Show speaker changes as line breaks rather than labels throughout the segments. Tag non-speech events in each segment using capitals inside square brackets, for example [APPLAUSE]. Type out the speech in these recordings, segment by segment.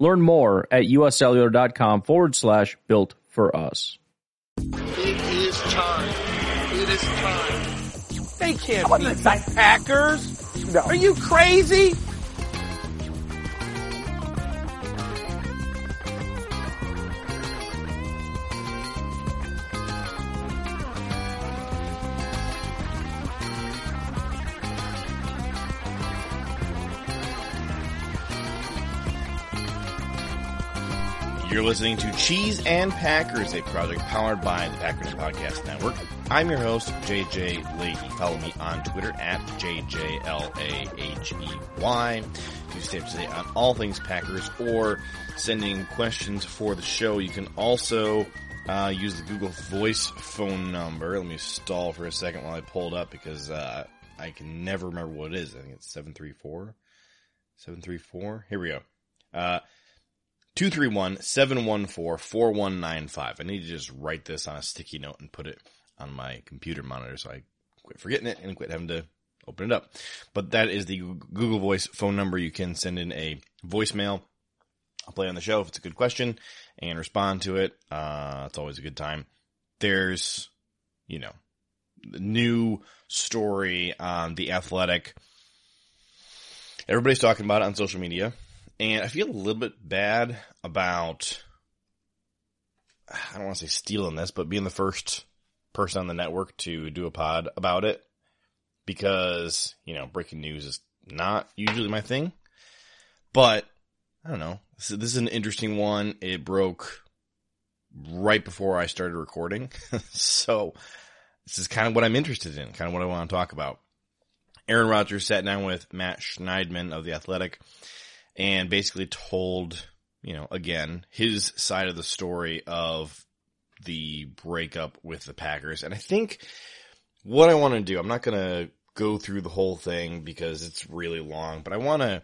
learn more at uscellular.com forward slash built for us.
It is time. It is time.
They can't beat the Packers. No. Are you crazy?
You're listening to Cheese and Packers, a project powered by the Packernet Podcast Network. I'm your host, JJ Lahey. Follow me on Twitter at JJLAHEY. You stay up to date on all things Packers or sending questions for the show. You can also uh, use the Google Voice phone number. Let me stall for a second while I pull it up because uh, I can never remember what it is. I think it's 734. 734? Here we go. Uh, 231-714-4195. I need to just write this on a sticky note and put it on my computer monitor so I quit forgetting it and quit having to open it up. But that is the Google Voice phone number. You can send in a voicemail. I'll play on the show if it's a good question and respond to it. Uh, it's always a good time. There's, you know, the new story on the athletic. Everybody's talking about it on social media. And I feel a little bit bad about, I don't want to say stealing this, but being the first person on the network to do a pod about it because, you know, breaking news is not usually my thing. But I don't know. This is, this is an interesting one. It broke right before I started recording. [LAUGHS] so this is kind of what I'm interested in, kind of what I want to talk about. Aaron Rodgers sat down with Matt Schneidman of The Athletic and basically told, you know, again, his side of the story of the breakup with the Packers. And I think what I want to do, I'm not going to go through the whole thing because it's really long, but I want to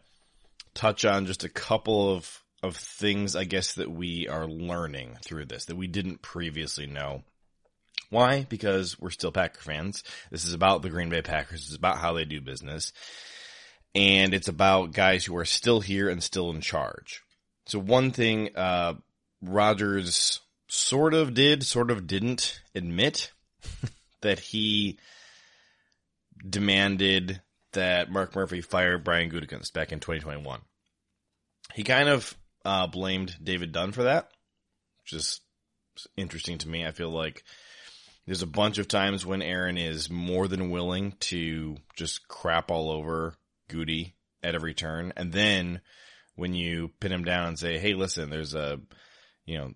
touch on just a couple of of things I guess that we are learning through this that we didn't previously know. Why? Because we're still Packer fans. This is about the Green Bay Packers. It's about how they do business and it's about guys who are still here and still in charge. So one thing uh, Rodgers sort of did, sort of didn't admit [LAUGHS] that he demanded that Mark Murphy fire Brian Gutekunst back in 2021. He kind of uh, blamed David Dunn for that, which is interesting to me. I feel like there's a bunch of times when Aaron is more than willing to just crap all over Goody at every turn. And then when you pin him down and say, Hey, listen, there's a, you know,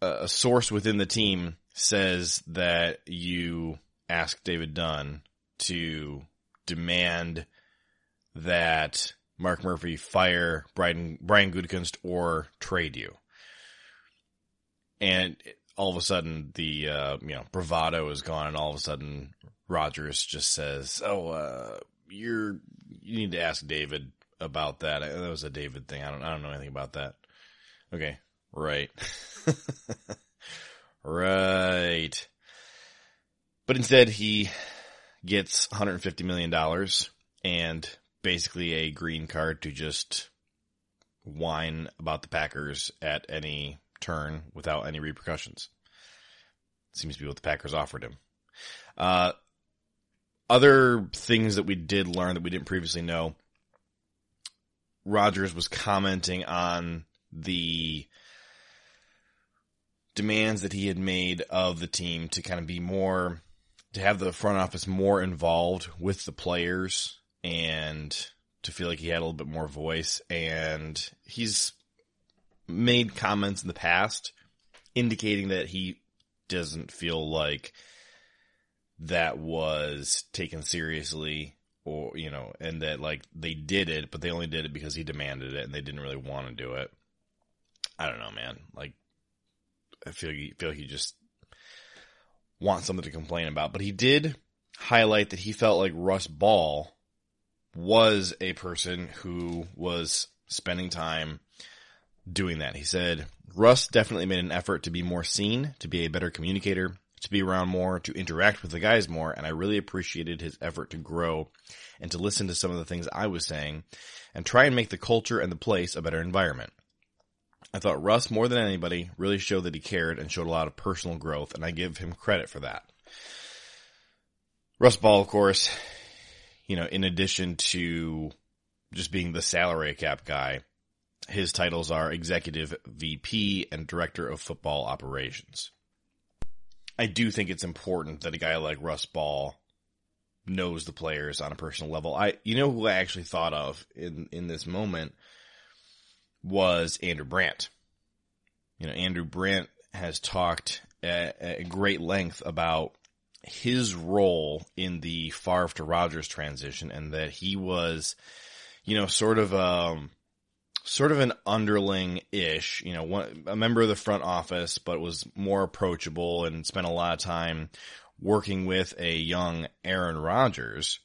a, source within the team says that you ask David Dunn to demand that Mark Murphy fire Brian, Brian Gutekunst or trade you. And all of a sudden the, uh, you know, bravado is gone and all of a sudden Rodgers just says, Oh, uh, you're you need to ask David about that. That was a David thing. I don't I don't know anything about that. Okay, right, [LAUGHS] right. But instead, he gets 150 million dollars and basically a green card to just whine about the Packers at any turn without any repercussions. Seems to be what the Packers offered him. Uh, other things that we did learn that we didn't previously know. Rodgers was commenting on the demands that he had made of the team to kind of be more, to have the front office more involved with the players and to feel like he had a little bit more voice. And he's made comments in the past indicating that he doesn't feel like that was taken seriously or you know and that like they did it but they only did it because he demanded it and they didn't really want to do it I don't know, man. Like, I feel feel he just wants something to complain about. But he did highlight that he felt like Russ Ball was a person who was spending time doing that. He said, Russ definitely made an effort to be more seen, to be a better communicator, to be around more, to interact with the guys more, and I really appreciated his effort to grow and to listen to some of the things I was saying and try and make the culture and the place a better environment. I thought Russ, more than anybody, really showed that he cared and showed a lot of personal growth, and I give him credit for that. Russ Ball, of course, you know, in addition to just being the salary cap guy, his titles are executive VP and director of football operations. I do think it's important that a guy like Russ Ball knows the players on a personal level. I, you know, who I actually thought of in in this moment was Andrew Brandt. You know, Andrew Brandt has talked at, at great length about his role in the Favre to Rodgers transition, and that he was, you know, sort of um sort of an underling ish, you know, one, a member of the front office, but was more approachable and spent a lot of time working with a young Aaron Rodgers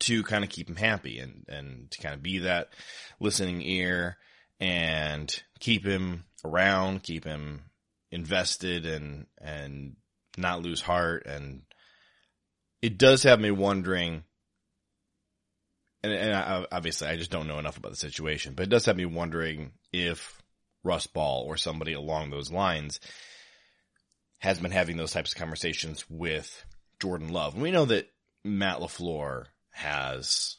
to kind of keep him happy and, and to kind of be that listening ear and keep him around, keep him invested and, and not lose heart. And it does have me wondering, and, and I, obviously I just don't know enough about the situation, but it does have me wondering if Russ Ball or somebody along those lines has been having those types of conversations with Jordan Love. We know that Matt LaFleur has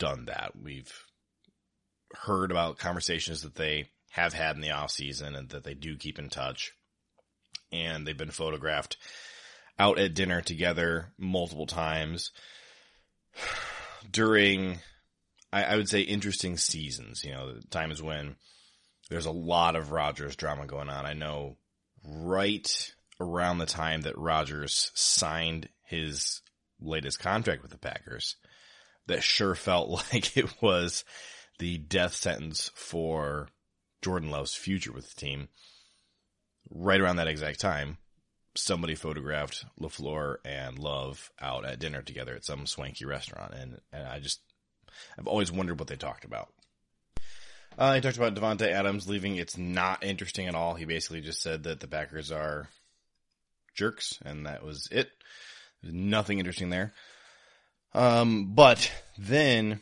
done that. We've heard about conversations that they have had in the off season and that they do keep in touch. And they've been photographed out at dinner together multiple times [SIGHS] during, I, I would say, interesting seasons. You know, times when there's a lot of Rodgers drama going on. I know right around the time that Rodgers signed his latest contract with the Packers, that sure felt [LAUGHS] like it was the death sentence for Jordan Love's future with the team. Right around that exact time, somebody photographed LaFleur and Love out at dinner together at some swanky restaurant. And, and I just, I've always wondered what they talked about. Uh, he talked about Davante Adams leaving. It's not interesting at all. He basically just said that the Packers are jerks, and that was it. There's nothing interesting there. Um, but then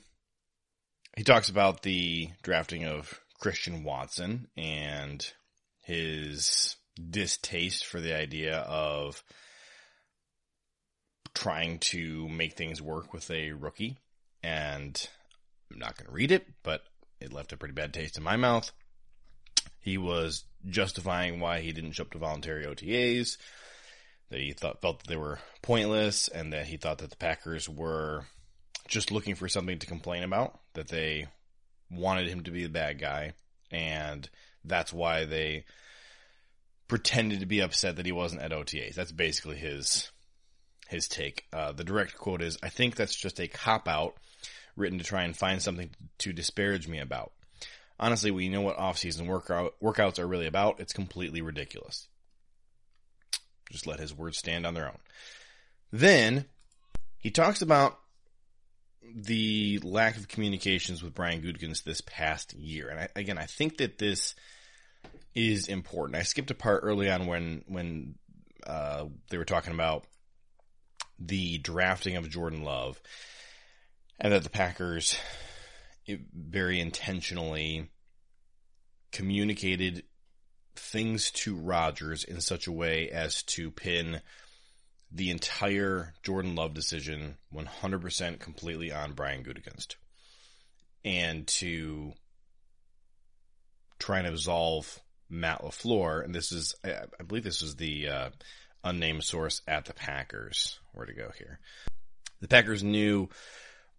he talks about the drafting of Christian Watson and his distaste for the idea of trying to make things work with a rookie. And I'm not going to read it, but it left a pretty bad taste in my mouth. He was justifying why he didn't show up to voluntary OTAs, that he thought felt that they were pointless, and that he thought that the Packers were just looking for something to complain about, that they wanted him to be the bad guy, and that's why they pretended to be upset that he wasn't at OTAs. That's basically his his take. Uh, the direct quote is, "I think that's just a cop out written to try and find something to disparage me about. Honestly, we know what off-season workout workouts are really about. It's completely ridiculous." Just let his words stand on their own. Then he talks about the lack of communications with Brian Gutekunst this past year, and I, again, I think that this is important. I skipped a part early on when when uh, they were talking about the drafting of Jordan Love, and that the Packers very intentionally communicated things to Rodgers in such a way as to pin the entire Jordan Love decision 100% completely on Brian Gutekunst and to try and absolve Matt LaFleur, and this is, I, believe this was the uh, unnamed source at the Packers. Where to go here? The Packers knew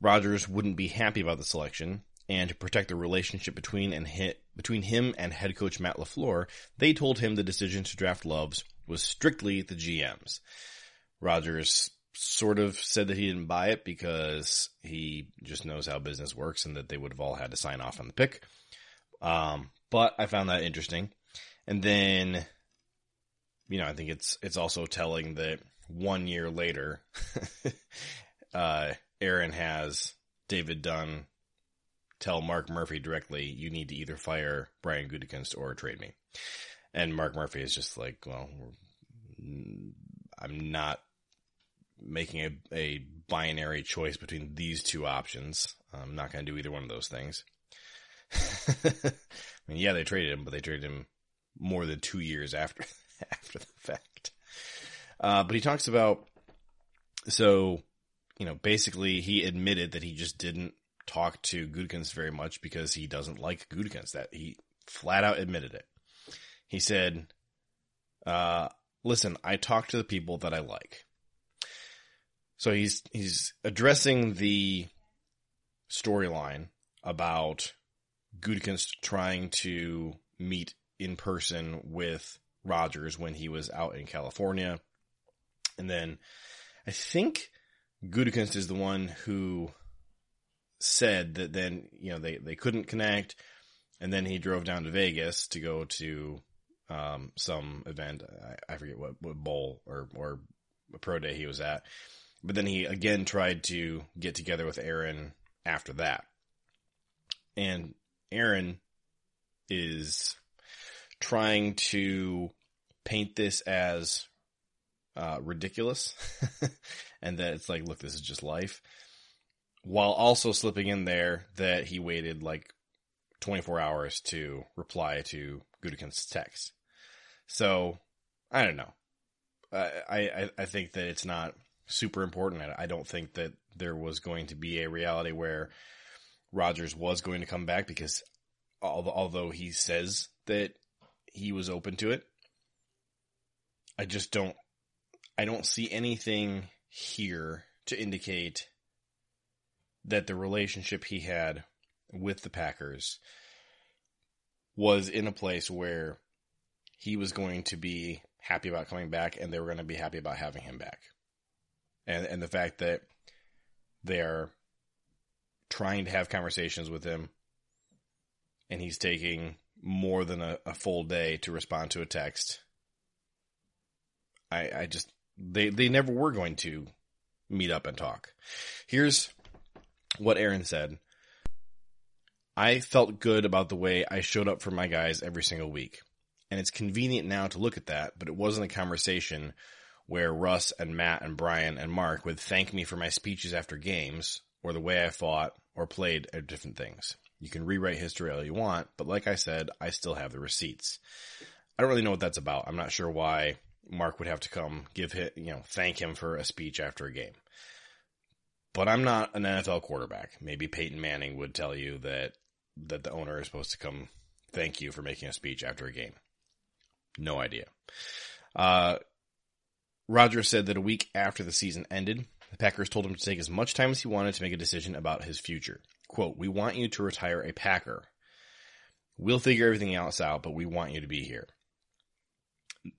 Rodgers wouldn't be happy about the selection, and to protect the relationship between and hit, between him and head coach Matt LaFleur, they told him the decision to draft Loves was strictly the GM's. Rodgers sort of said that he didn't buy it because he just knows how business works and that they would have all had to sign off on the pick. Um, but I found that interesting. And then, you know, I think it's it's also telling that one year later, [LAUGHS] uh, Aaron has David Dunn tell Mark Murphy directly, you need to either fire Brian Gutekunst or trade me. And Mark Murphy is just like, well, I'm not making a, a binary choice between these two options. I'm not going to do either one of those things. [LAUGHS] I mean, yeah, they traded him, but they traded him more than two years after [LAUGHS] after the fact. Uh, but he talks about so you know basically he admitted that he just didn't talk to Gutekunst very much because he doesn't like Gutekunst. That he flat out admitted it. He said, uh, "Listen, I talk to the people that I like." So he's he's addressing the storyline about Gutekunst trying to meet in person with Rodgers when he was out in California. And then I think Gutekunst is the one who said that then, you know, they, they couldn't connect. And then he drove down to Vegas to go to um, some event. I, I forget what, what bowl or, or pro day he was at. But then he again tried to get together with Aaron after that. And Aaron is trying to paint this as uh, ridiculous [LAUGHS] and that it's like, look, this is just life. While also slipping in there that he waited like 24 hours to reply to Gutekunst's text. So I don't know. I, I, I think that it's not super important. I don't think that there was going to be a reality where Rodgers was going to come back because although he says that he was open to it, I just don't, I don't see anything here to indicate that the relationship he had with the Packers was in a place where he was going to be happy about coming back and they were going to be happy about having him back. And and the fact that they're trying to have conversations with him and he's taking more than a, a full day to respond to a text. I I just they they never were going to meet up and talk. Here's what Aaron said. I felt good about the way I showed up for my guys every single week. And it's convenient now to look at that, but it wasn't a conversation where Russ and Matt and Brian and Mark would thank me for my speeches after games or the way I fought or played at different things. You can rewrite history all you want, but like I said, I still have the receipts. I don't really know what that's about. I'm not sure why Mark would have to come give him, you know, thank him for a speech after a game. But I'm not an NFL quarterback. Maybe Peyton Manning would tell you that that the owner is supposed to come thank you for making a speech after a game. No idea. Uh, Rodgers said that a week after the season ended, the Packers told him to take as much time as he wanted to make a decision about his future. Quote, we want you to retire a Packer. We'll figure everything else out, but we want you to be here.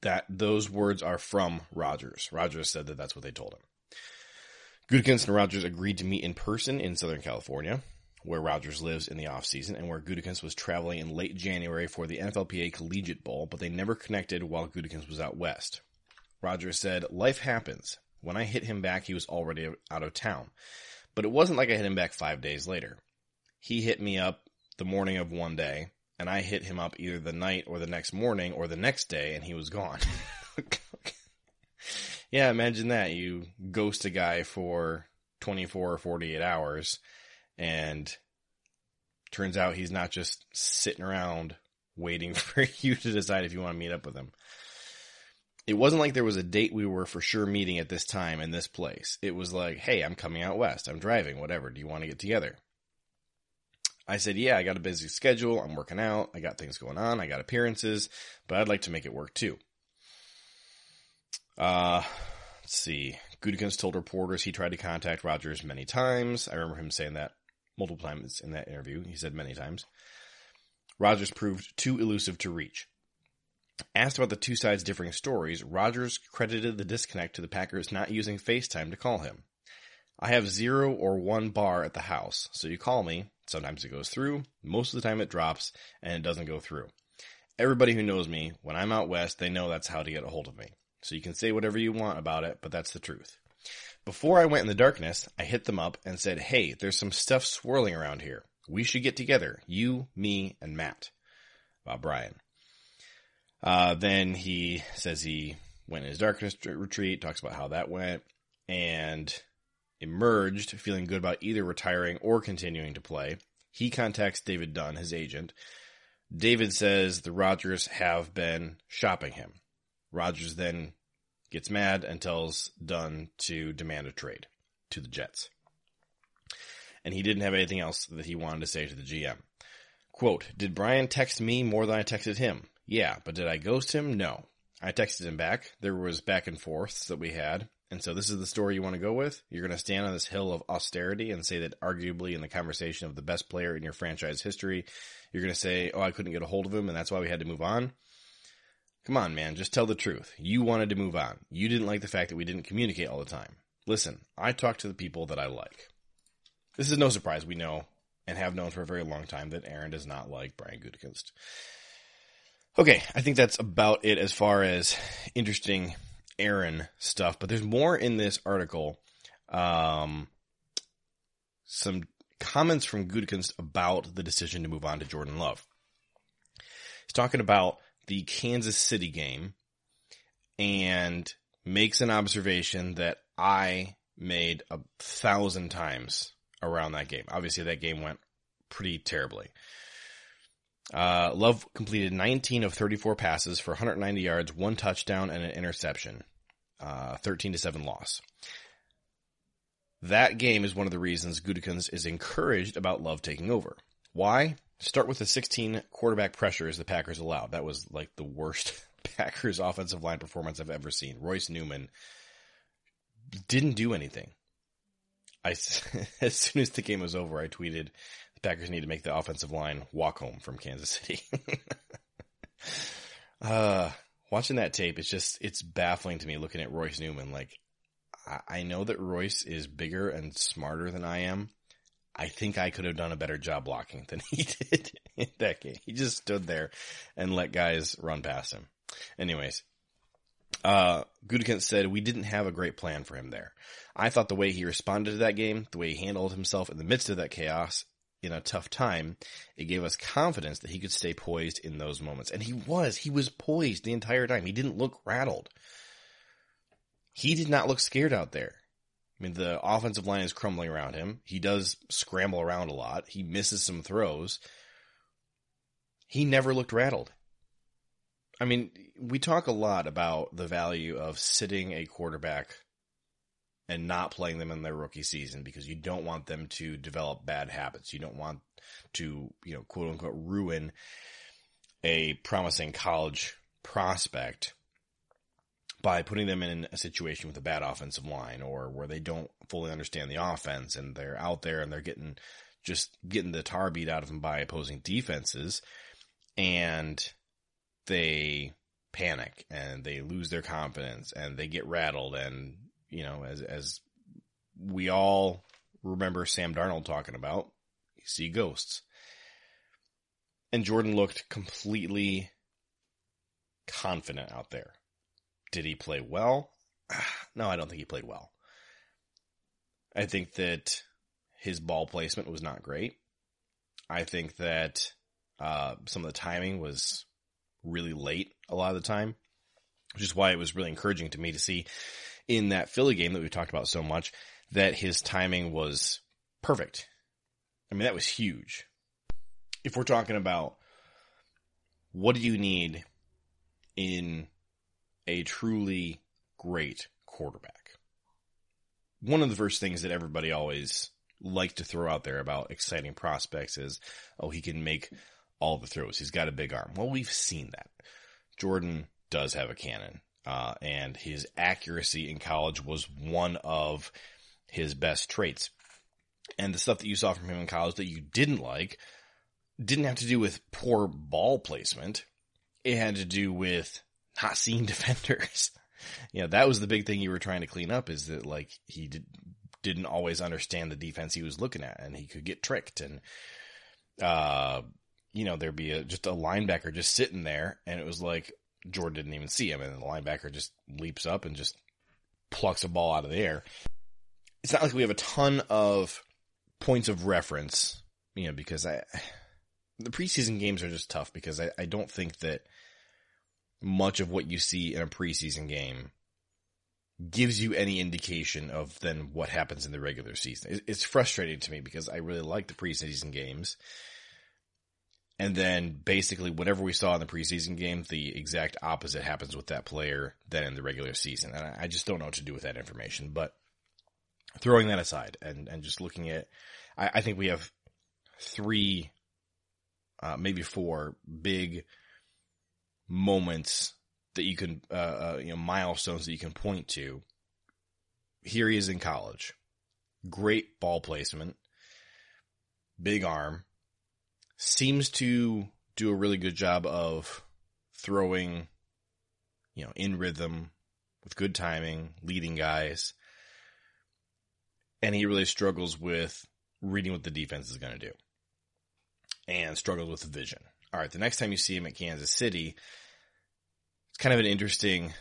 That those words are from Rodgers. Rodgers said that that's what they told him. Gutekunst and Rodgers agreed to meet in person in Southern California, where Rodgers lives in the offseason and where Gutekunst was traveling in late January for the NFLPA Collegiate Bowl, but they never connected while Gutekunst was out west. Rodgers said, Life happens. When I hit him back, he was already out of town. But it wasn't like I hit him back five days later. He hit me up the morning of one day, and I hit him up either the night or the next morning or the next day, and he was gone. [LAUGHS] yeah, imagine that. You ghost a guy for 24 or 48 hours, and turns out he's not just sitting around waiting [LAUGHS] for you to decide if you want to meet up with him it wasn't like there was a date we were for sure meeting at this time in this place. It was like, hey, I'm coming out west. I'm driving, whatever. Do you want to get together? I said, yeah, I got a busy schedule. I'm working out. I got things going on. I got appearances, but I'd like to make it work too. Uh, let's see. Gutekunst told reporters he tried to contact Rodgers many times. I remember him saying that multiple times in that interview. He said many times. Rodgers proved too elusive to reach. Asked about the two sides' differing stories, Rodgers credited the disconnect to the Packers not using FaceTime to call him. I have zero or one bar at the house, so you call me. Sometimes it goes through, most of the time it drops, and it doesn't go through. Everybody who knows me, when I'm out west, they know that's how to get a hold of me. So you can say whatever you want about it, but that's the truth. Before I went in the darkness, I hit them up and said, hey, there's some stuff swirling around here. We should get together. You, me, and Matt. Bob Brian. Uh, then he says he went in his darkness retreat, talks about how that went, and emerged feeling good about either retiring or continuing to play. He contacts David Dunn, his agent. David says the Rogers have been shopping him. Rodgers then gets mad and tells Dunn to demand a trade to the Jets. And he didn't have anything else that he wanted to say to the GM. Quote, did Brian text me more than I texted him? Yeah, but did I ghost him? No. I texted him back. There was back and forths that we had. And so this is the story you want to go with. You're going to stand on this hill of austerity and say that arguably in the conversation of the best player in your franchise history, you're going to say, oh, I couldn't get a hold of him and that's why we had to move on. Come on, man. Just tell the truth. You wanted to move on. You didn't like the fact that we didn't communicate all the time. Listen, I talk to the people that I like. This is no surprise. We know and have known for a very long time that Aaron does not like Brian Gutekunst. Okay, I think that's about it as far as interesting Aaron stuff, but there's more in this article. Um, some comments from Gutekunst about the decision to move on to Jordan Love. He's talking about the Kansas City game and makes an observation that I made a thousand times around that game. Obviously, that game went pretty terribly. Uh, Love completed 19 of 34 passes for 190 yards, one touchdown, and an interception. Uh, 13 to 7 loss. That game is one of the reasons Gutekunst is encouraged about Love taking over. Why? Start with the 16 quarterback pressures the Packers allowed. That was like the worst [LAUGHS] Packers offensive line performance I've ever seen. Royce Newman didn't do anything. I, [LAUGHS] as soon as the game was over, I tweeted, Packers need to make the offensive line walk home from Kansas City. [LAUGHS] uh, watching that tape, it's just, it's baffling to me looking at Royce Newman. Like, I, I know that Royce is bigger and smarter than I am. I think I could have done a better job blocking than [LAUGHS] he did in that game. He just stood there and let guys run past him. Anyways, uh, said we didn't have a great plan for him there. I thought the way he responded to that game, the way he handled himself in the midst of that chaos in a tough time, it gave us confidence that he could stay poised in those moments. And he was, he was poised the entire time. He didn't look rattled. He did not look scared out there. I mean, the offensive line is crumbling around him. He does scramble around a lot. He misses some throws. He never looked rattled. I mean, we talk a lot about the value of sitting a quarterback and not playing them in their rookie season because you don't want them to develop bad habits. You don't want to, you know, quote unquote ruin a promising college prospect by putting them in a situation with a bad offensive line or where they don't fully understand the offense and they're out there and they're getting just getting the tar beat out of them by opposing defenses and they panic and they lose their confidence and they get rattled and you know, as, as we all remember Sam Darnold talking about, you see ghosts. And Jordan looked completely confident out there. Did he play well? [SIGHS] No, I don't think he played well. I think that his ball placement was not great. I think that uh, some of the timing was really late a lot of the time, which is why it was really encouraging to me to see in that Philly game that we talked about so much that his timing was perfect. I mean, that was huge. If we're talking about what do you need in a truly great quarterback? One of the first things that everybody always likes to throw out there about exciting prospects is, oh, he can make all the throws. He's got a big arm. Well, we've seen that. Jordan does have a cannon uh, and his accuracy in college was one of his best traits. And the stuff that you saw from him in college that you didn't like didn't have to do with poor ball placement. It had to do with not seeing [LAUGHS] defenders. you know, that was the big thing you were trying to clean up is that like he did, didn't always understand the defense he was looking at and he could get tricked and, uh, you know, there'd be a, just a linebacker just sitting there and it was like Jordan didn't even see him and the linebacker just leaps up and just plucks a ball out of the air. It's not like we have a ton of points of reference, you know, because I, the preseason games are just tough because I, I don't think that much of what you see in a preseason game gives you any indication of then what happens in the regular season. It's frustrating to me because I really like the preseason games. And then basically whatever we saw in the preseason game, the exact opposite happens with that player than in the regular season. And I just don't know what to do with that information, but throwing that aside and, and just looking at, I, I think we have three, uh, maybe four big moments that you can, uh, uh, you know, milestones that you can point to. Here he is in college. Great ball placement. Big arm. Seems to do a really good job of throwing, you know, in rhythm with good timing, leading guys. And he really struggles with reading what the defense is going to do and struggles with vision. All right. The next time you see him at Kansas City, it's kind of an interesting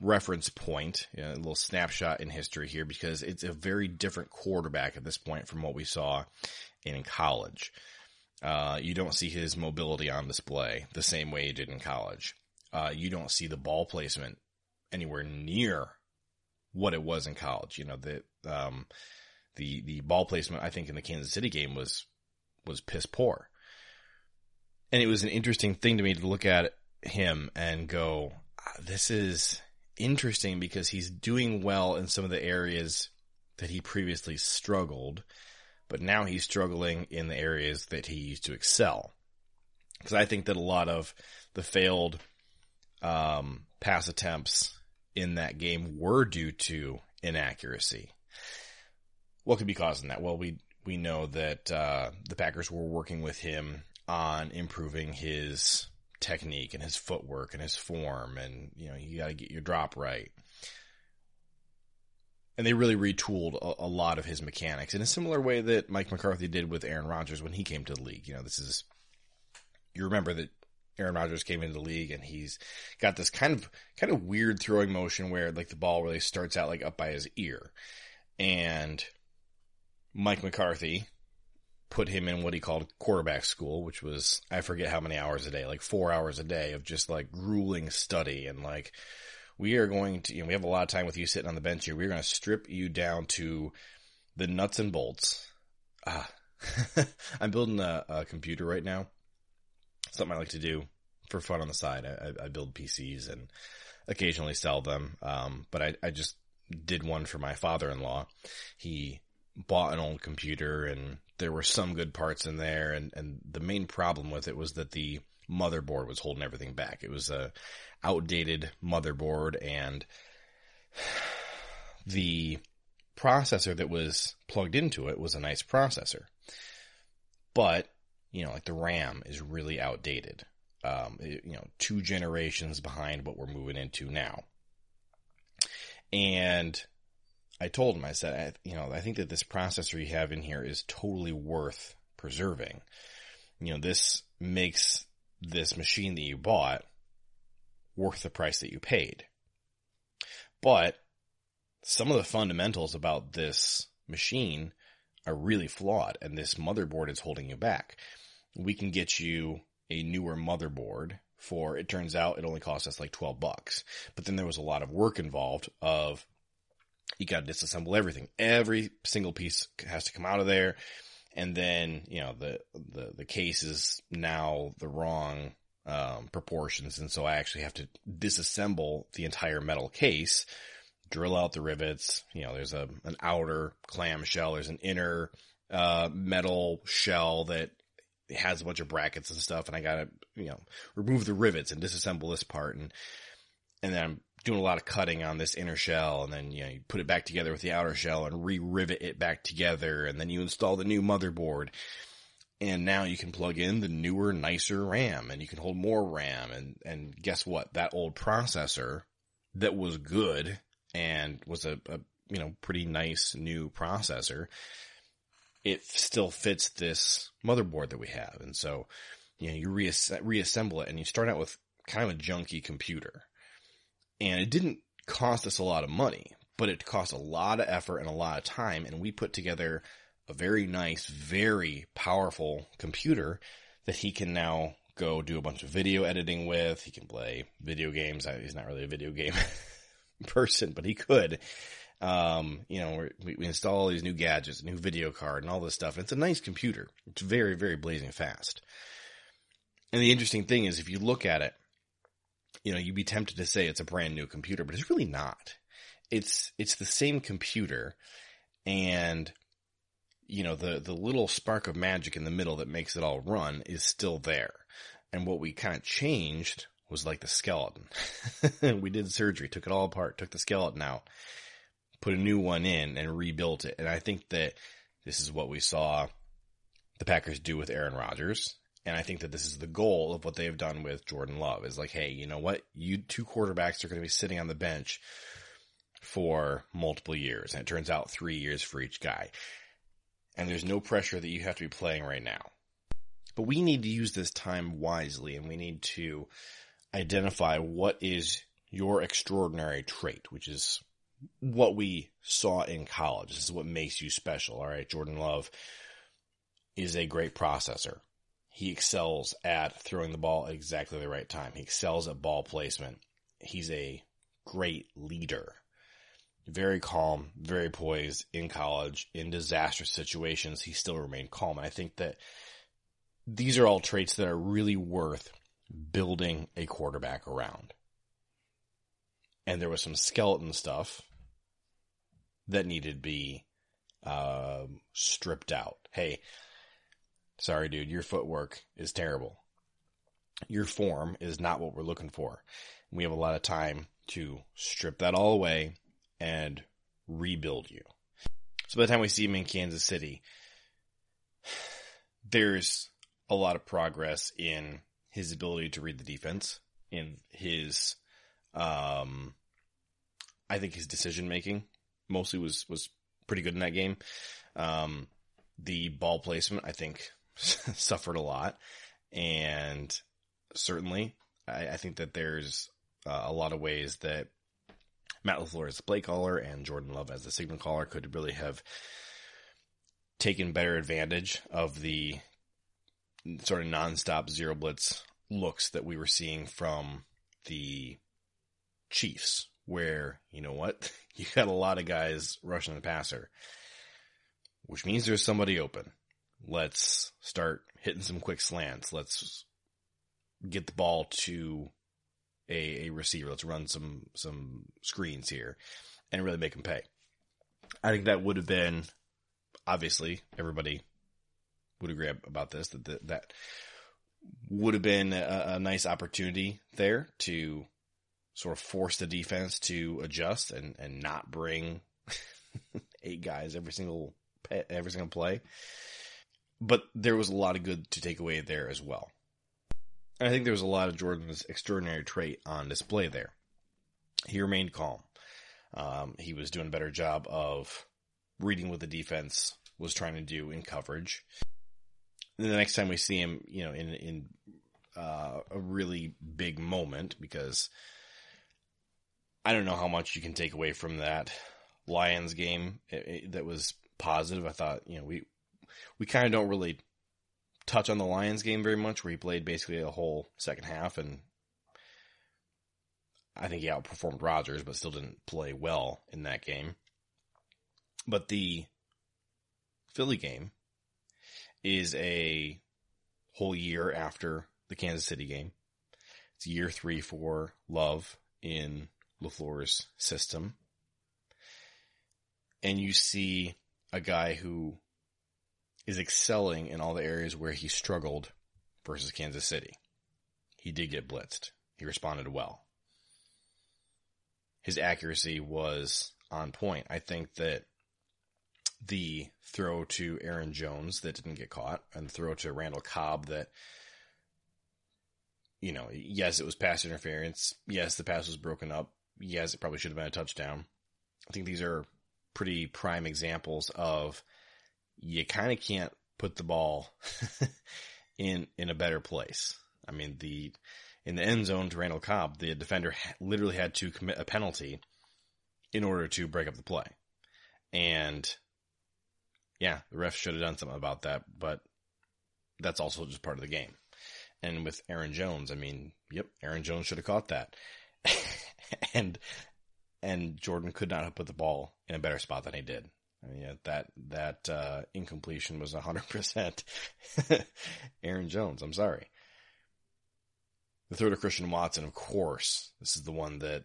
reference point, you know, a little snapshot in history here because it's a very different quarterback at this point from what we saw in college. Uh, you don't see his mobility on display the same way he did in college. Uh, you don't see the ball placement anywhere near what it was in college. You know, the, um, the, the ball placement, I think in the Kansas City game was, was piss poor. And it was an interesting thing to me to look at him and go, ah, this is interesting because he's doing well in some of the areas that he previously struggled, but now he's struggling in the areas that he used to excel. Because I think that a lot of the failed um, pass attempts in that game were due to inaccuracy. What could be causing that? Well, we we know that uh, the Packers were working with him on improving his technique and his footwork and his form and, you know, you gotta get your drop right. And they really retooled a, a, lot of his mechanics in a similar way that Mike McCarthy did with Aaron Rodgers when he came to the league. You know, this is, you remember that Aaron Rodgers came into the league and he's got this kind of, kind of weird throwing motion where like the ball really starts out like up by his ear. And Mike McCarthy, put him in what he called quarterback school, which was, I forget how many hours a day, like four hours a day of just like grueling study and like, we are going to, you know, we have a lot of time with you sitting on the bench here. We're going to strip you down to the nuts and bolts. Ah, [LAUGHS] I'm building a, a, computer right now. Something I like to do for fun on the side. I, I build PCs and occasionally sell them. Um, but I, I just did one for my father-in-law. He bought an old computer and there were some good parts in there and, and the main problem with it was that the motherboard was holding everything back. It was a outdated motherboard and the processor that was plugged into it was a nice processor. But, you know, like the RAM is really outdated. Um, you know, two generations behind what we're moving into now. And I told him, I said, I, you know, I think that this processor you have in here is totally worth preserving. You know, this makes this machine that you bought worth the price that you paid. But some of the fundamentals about this machine are really flawed and this motherboard is holding you back. We can get you a newer motherboard for, it turns out it only cost us like 12 bucks. But then there was a lot of work involved of you got to disassemble everything. Every single piece has to come out of there. And then, you know, the, the, the case is now the wrong, um, proportions. And so I actually have to disassemble the entire metal case, drill out the rivets. You know, there's a, an outer clam shell. There's an inner, uh, metal shell that has a bunch of brackets and stuff. And I got to, you know, remove the rivets and disassemble this part. And, and then I'm doing a lot of cutting on this inner shell and then, you know, you put it back together with the outer shell and re-rivet it back together and then you install the new motherboard. And now you can plug in the newer, nicer RAM and you can hold more RAM and, and guess what? That old processor that was good and was a, a you know, pretty nice new processor, it still fits this motherboard that we have. And so, you know, you reass- reassemble it and you start out with kind of a junky computer. And it didn't cost us a lot of money, but it cost a lot of effort and a lot of time. And we put together a very nice, very powerful computer that he can now go do a bunch of video editing with. He can play video games. He's not really a video game [LAUGHS] person, but he could. Um, you know, we, we install all these new gadgets, new video card and all this stuff. It's a nice computer. It's very, very blazing fast. And the interesting thing is if you look at it, you know, you'd be tempted to say it's a brand new computer, but it's really not. It's, it's the same computer and you know, the, the little spark of magic in the middle that makes it all run is still there. And what we kind of changed was like the skeleton. [LAUGHS] we did surgery, took it all apart, took the skeleton out, put a new one in and rebuilt it. And I think that this is what we saw the Packers do with Aaron Rodgers. And I think that this is the goal of what they have done with Jordan Love is like, hey, you know what? You two quarterbacks are going to be sitting on the bench for multiple years. And it turns out three years for each guy. And there's no pressure that you have to be playing right now. But we need to use this time wisely and we need to identify what is your extraordinary trait, which is what we saw in college. This is what makes you special. All right. Jordan Love is a great processor. He excels at throwing the ball at exactly the right time. He excels at ball placement. He's a great leader. Very calm, very poised in college, in disastrous situations. He still remained calm. And I think that these are all traits that are really worth building a quarterback around. And there was some skeleton stuff that needed to be um, stripped out. Hey, sorry, dude, your footwork is terrible. Your form is not what we're looking for. We have a lot of time to strip that all away and rebuild you. So by the time we see him in Kansas City, [SIGHS] there's a lot of progress in his ability to read the defense, in his, um, I think his decision making mostly was, was pretty good in that game. Um, the ball placement, I think, [LAUGHS] suffered a lot. And certainly, I, I think that there's uh, a lot of ways that Matt LaFleur as the play caller and Jordan Love as the signal caller could really have taken better advantage of the sort of nonstop zero blitz looks that we were seeing from the Chiefs, where, you know what? [LAUGHS] You got a lot of guys rushing the passer, which means there's somebody open. Let's start hitting some quick slants. Let's get the ball to a, a receiver. Let's run some, some screens here and really make them pay. I think that would have been obviously everybody would agree about this that that, that would have been a, a, nice opportunity there to sort of force the defense to adjust and and not bring [LAUGHS] eight guys every single every single play. But there was a lot of good to take away there as well. And I think there was a lot of Jordan's extraordinary trait on display there. He remained calm. Um, he was doing a better job of reading what the defense was trying to do in coverage Then the next time we see him, you know, in in uh, a really big moment, because I don't know how much you can take away from that Lions game it, it, that was positive. I thought, you know, we we kind of don't really touch on the Lions game very much, where he played basically a whole second half, and I think he outperformed Rodgers, but still didn't play well in that game. But the Philly game, is a whole year after the Kansas City game. It's year three for Love in LaFleur's system. And you see a guy who is excelling in all the areas where he struggled versus Kansas City. He did get blitzed. He responded well. His accuracy was on point. I think that the throw to Aaron Jones that didn't get caught and throw to Randall Cobb that, you know, yes, it was pass interference. Yes, the pass was broken up. Yes, it probably should have been a touchdown. I think these are pretty prime examples of you kind of can't put the ball [LAUGHS] in in a better place. I mean, the in the end zone to Randall Cobb, the defender literally had to commit a penalty in order to break up the play. And yeah, the ref should have done something about that, but that's also just part of the game. And with Aaron Jones, I mean, yep, Aaron Jones should have caught that. [LAUGHS] and and Jordan could not have put the ball in a better spot than he did. Mean, that that uh, incompletion was 100% [LAUGHS] Aaron Jones. I'm sorry. The throw to Christian Watson, of course, this is the one that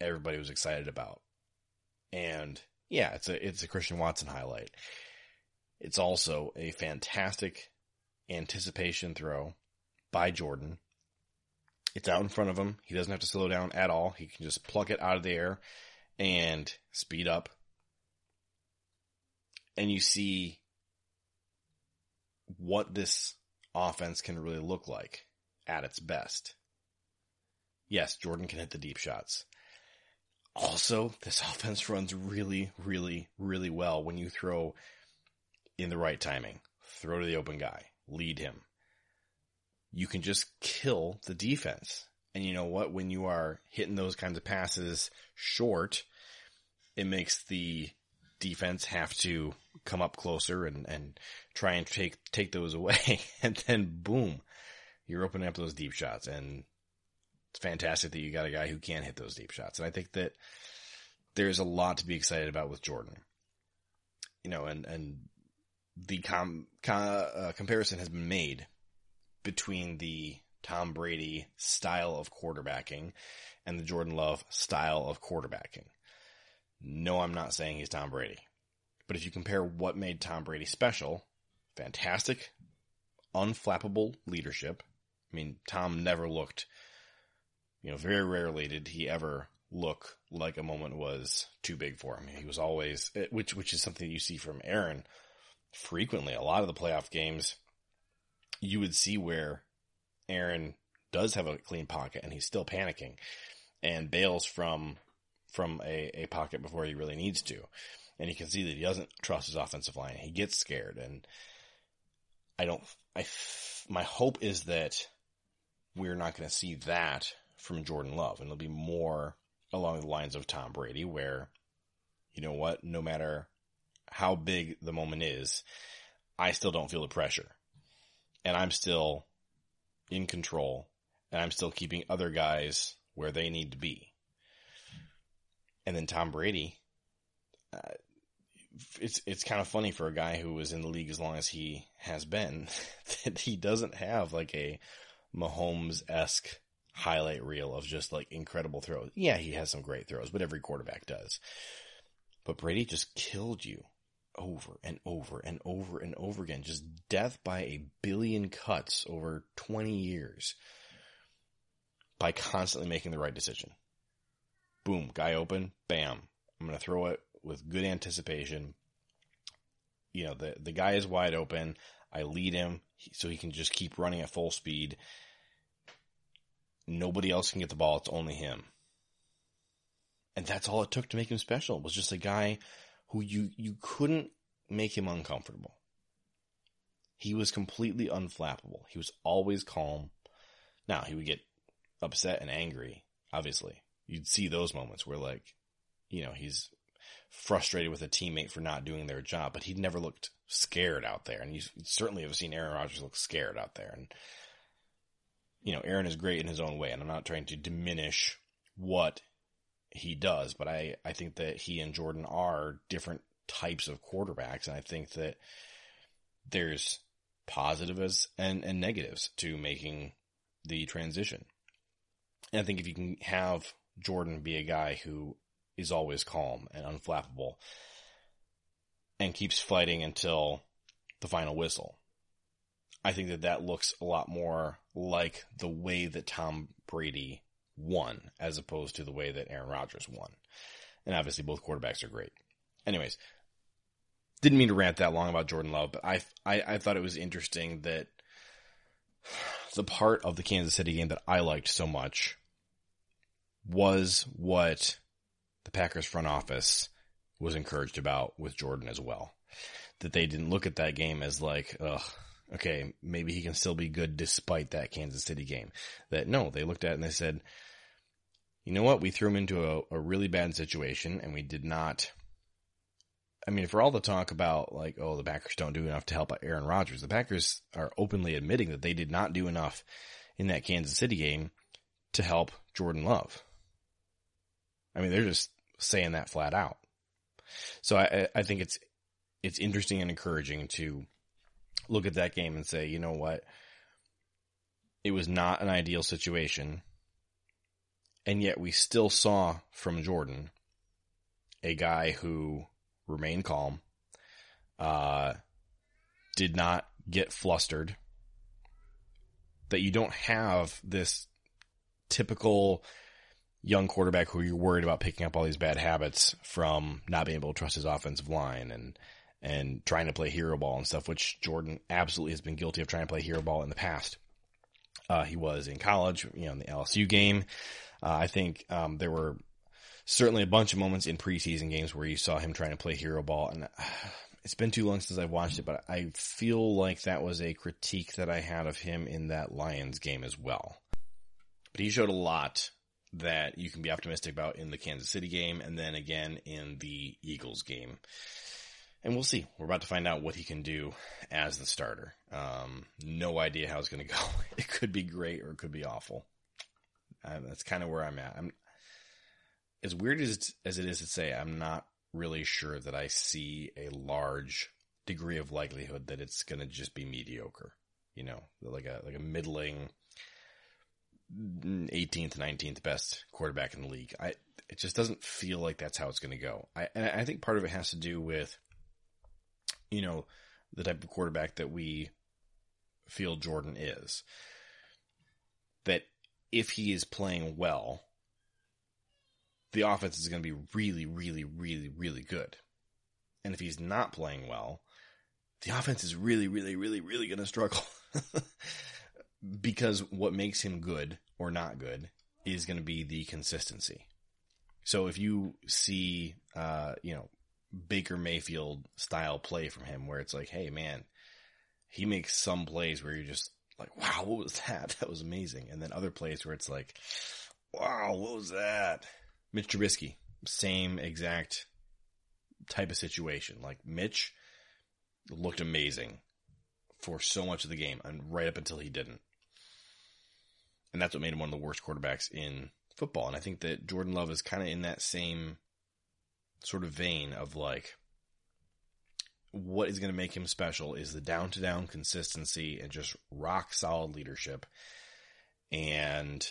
everybody was excited about. And yeah, it's a it's a Christian Watson highlight. It's also a fantastic anticipation throw by Jordan. It's out in front of him. He doesn't have to slow down at all. He can just pluck it out of the air and speed up. And you see what this offense can really look like at its best. Yes, Jordan can hit the deep shots. Also, this [LAUGHS] offense runs really, really, really well when you throw in the right timing. Throw to the open guy. Lead him. You can just kill the defense. And you know what? When you are hitting those kinds of passes short, it makes the defense have to come up closer and, and try and take, take those away. [LAUGHS] and then boom, you're opening up those deep shots. And it's fantastic that you got a guy who can hit those deep shots. And I think that there's a lot to be excited about with Jordan. You know, and, and the com, com uh, comparison has been made between the Tom Brady style of quarterbacking and the Jordan Love style of quarterbacking. No, I'm not saying he's Tom Brady. But if you compare what made Tom Brady special, fantastic, unflappable leadership. I mean, Tom never looked, you know, very rarely did he ever look like a moment was too big for him. He was always, eh, which, which is something you see from Aaron frequently. A lot of the playoff games, you would see where Aaron does have a clean pocket and he's still panicking and bails from from a, a pocket before he really needs to. And you can see that he doesn't trust his offensive line. He gets scared and I don't, I, my hope is that we're not going to see that from Jordan Love and it'll be more along the lines of Tom Brady where, you know what, no matter how big the moment is, I still don't feel the pressure and I'm still in control and I'm still keeping other guys where they need to be. And then Tom Brady, uh, it's it's kind of funny for a guy who was in the league as long as he has been [LAUGHS] that he doesn't have like a Mahomes esque highlight reel of just like incredible throws. Yeah, he has some great throws, but every quarterback does. But Brady just killed you over and over and over and over again. Just death by a billion cuts over 20 years by constantly making the right decision boom, guy open, bam. I'm going to throw it with good anticipation. You know, the, the guy is wide open. I lead him so he can just keep running at full speed. Nobody else can get the ball. It's only him. And that's all it took to make him special. It was just a guy who you, you couldn't make him uncomfortable. He was completely unflappable. He was always calm. Now he would get upset and angry, obviously you'd see those moments where like, you know, he's frustrated with a teammate for not doing their job, but he'd never looked scared out there. And you certainly have seen Aaron Rodgers look scared out there. And, you know, Aaron is great in his own way. And I'm not trying to diminish what he does, but I, I think that he and Jordan are different types of quarterbacks. And I think that there's positives and, and negatives to making the transition. And I think if you can have Jordan be a guy who is always calm and unflappable and keeps fighting until the final whistle. I think that that looks a lot more like the way that Tom Brady won as opposed to the way that Aaron Rodgers won. And obviously both quarterbacks are great. Anyways, didn't mean to rant that long about Jordan Love, but I, I, I thought it was interesting that the part of the Kansas City game that I liked so much was what the Packers front office was encouraged about with Jordan as well. That they didn't look at that game as like, ugh, okay, maybe he can still be good despite that Kansas City game. That no, they looked at it and they said, you know what? We threw him into a, a really bad situation and we did not. I mean, for all the talk about like, oh, the Packers don't do enough to help Aaron Rodgers, the Packers are openly admitting that they did not do enough in that Kansas City game to help Jordan Love. I mean, they're just saying that flat out. So I, I think it's, it's interesting and encouraging to look at that game and say, you know what? It was not an ideal situation. And yet we still saw from Jordan a guy who remained calm, uh, did not get flustered, that you don't have this typical young quarterback who you're worried about picking up all these bad habits from not being able to trust his offensive line and and trying to play hero ball and stuff, which Jordan absolutely has been guilty of trying to play hero ball in the past. Uh, he was in college, you know, in the LSU game. Uh, I think um, there were certainly a bunch of moments in preseason games where you saw him trying to play hero ball, and uh, it's been too long since I've watched it, but I feel like that was a critique that I had of him in that Lions game as well. But he showed a lot that you can be optimistic about in the Kansas City game, and then again in the Eagles game and we'll see. We're about to find out what he can do as the starter. Um, no idea how it's going [LAUGHS] to go. It could be great or it could be awful. Uh, that's kind of where I'm at. I'm as weird as as it is to say. I'm not really sure that I see a large degree of likelihood that it's going to just be mediocre. You know, like a like a middling 18th, 19th best quarterback in the league. I it just doesn't feel like that's how it's going to go. I and I think part of it has to do with you know, the type of quarterback that we feel Jordan is. That if he is playing well, the offense is going to be really, really, really, really good. And if he's not playing well, the offense is really, really, really, really going to struggle. [LAUGHS] because what makes him good or not good is going to be the consistency. So if you see, uh, you know, Baker Mayfield style play from him where it's like, hey man, he makes some plays where you're just like, wow, what was [LAUGHS] that? That was amazing. And then other plays where it's like, wow, what was that? Mitch Trubisky, same exact type of situation. Like Mitch looked amazing for so much of the game and right up until he didn't. And that's what made him one of the worst quarterbacks in football. And I think that Jordan Love is kind of in that same sort of vein of like what is going to make him special is the down to down consistency and just rock solid leadership and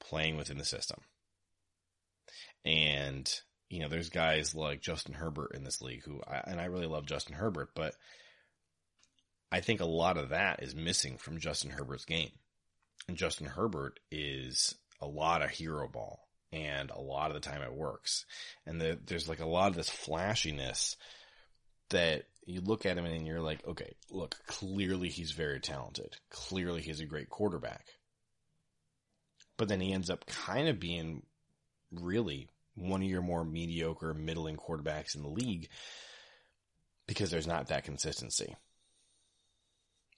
playing within the system. And, you know, there's guys like Justin Herbert in this league who, I, and I really love Justin Herbert, but I think a lot of that is missing from Justin Herbert's game. And Justin Herbert is a lot of hero ball and a lot of the time it works. And the, there's like a lot of this flashiness that you look at him and you're like, okay, look, clearly he's very talented. Clearly he's a great quarterback. But then he ends up kind of being really one of your more mediocre middling quarterbacks in the league because there's not that consistency.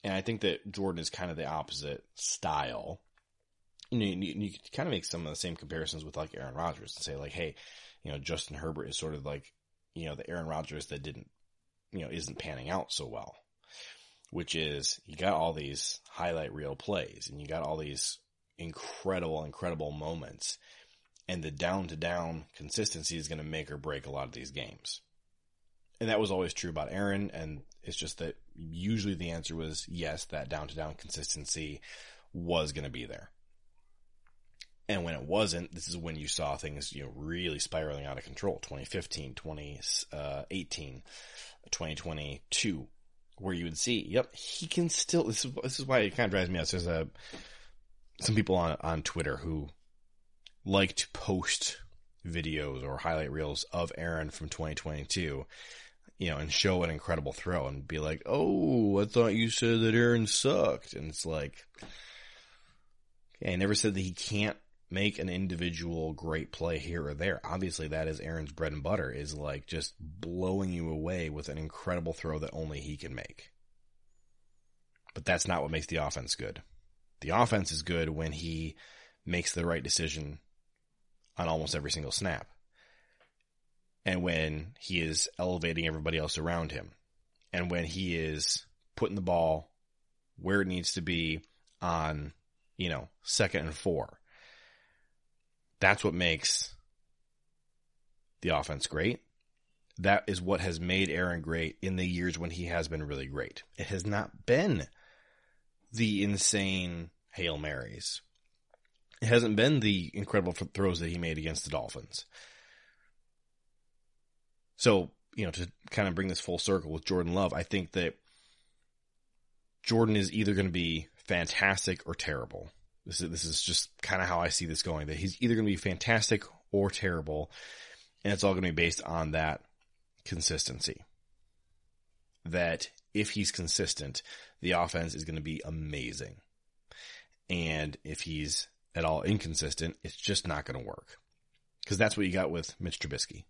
And I think that Jordan is kind of the opposite style you you, you kind of make some of the same comparisons with like Aaron Rodgers and say like, hey, you know, Justin Herbert is sort of like, you know, the Aaron Rodgers that didn't, you know, isn't panning out so well, which is you got all these highlight reel plays and you got all these incredible, incredible moments and the down to down consistency is going to make or break a lot of these games. And that was always true about Aaron. And it's just that usually the answer was yes, that down to down consistency was going to be there. And when it wasn't, this is when you saw things, you know, really spiraling out of control. 2015, 2018, uh, 2022, where you would see, yep, he can still, this is, this is why it kind of drives me out. There's a, some people on, on Twitter who like to post videos or highlight reels of Aaron from 2022, you know, and show an incredible throw and be like, Oh, I thought you said that Aaron sucked. And it's like, okay, I never said that he can't make an individual great play here or there. Obviously that is Aaron's bread and butter is like just blowing you away with an incredible throw that only he can make. But that's not what makes the offense good. The offense is good when he makes the right decision on almost every single snap. And when he is elevating everybody else around him. And when he is putting the ball where it needs to be on, you know, second and four. That's what makes the offense great. That is what has made Aaron great in the years when he has been really great. It has not been the insane Hail Marys. It hasn't been the incredible throws that he made against the Dolphins. So, you know, to kind of bring this full circle with Jordan Love, I think that Jordan is either going to be fantastic or terrible. This is, this is just kind of how I see this going, that he's either going to be fantastic or terrible. And it's all going to be based on that consistency. That if he's consistent, the offense is going to be amazing. And if he's at all inconsistent, it's just not going to work. Cause that's what you got with Mitch Trubisky.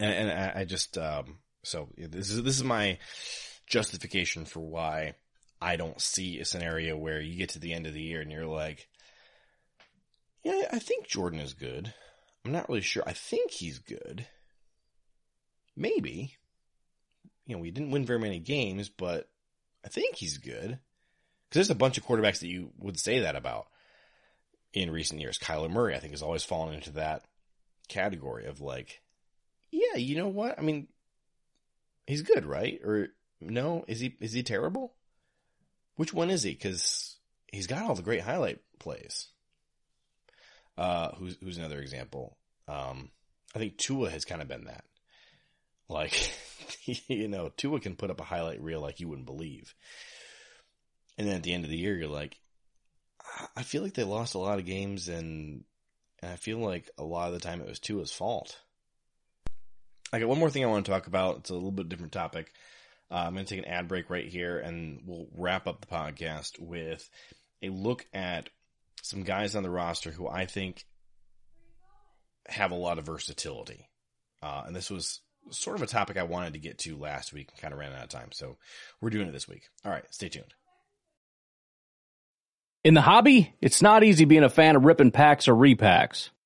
And, and I, I just, um, so this is, this is my justification for why I don't see a scenario where you get to the end of the year and you're like, yeah, I think Jordan is good. I'm not really sure. I think he's good. Maybe. You know, we didn't win very many games, but I think he's good. Because there's a bunch of quarterbacks that you would say that about in recent years. Kyler Murray, I think, has always fallen into that category of like, yeah, you know what? I mean, he's good, right? Or no, is he is he terrible? Which one is he? Because he's got all the great highlight plays. Uh, who's who's another example? Um, I think Tua has kind of been that. Like, [LAUGHS] you know, Tua can put up a highlight reel like you wouldn't believe. And then at the end of the year, you're like, I feel like they lost a lot of games, and, and I feel like a lot of the time it was Tua's fault. I got one more thing I want to talk about. It's a little bit different topic. Uh, I'm going to take an ad break right here, and we'll wrap up the podcast with a look at some guys on the roster who I think have a lot of versatility. Uh, and this was sort of a topic I wanted to get to last week and kind of ran out of time. So we're doing it this week. All right, stay tuned.
In the hobby, it's not easy being a fan of ripping packs or repacks.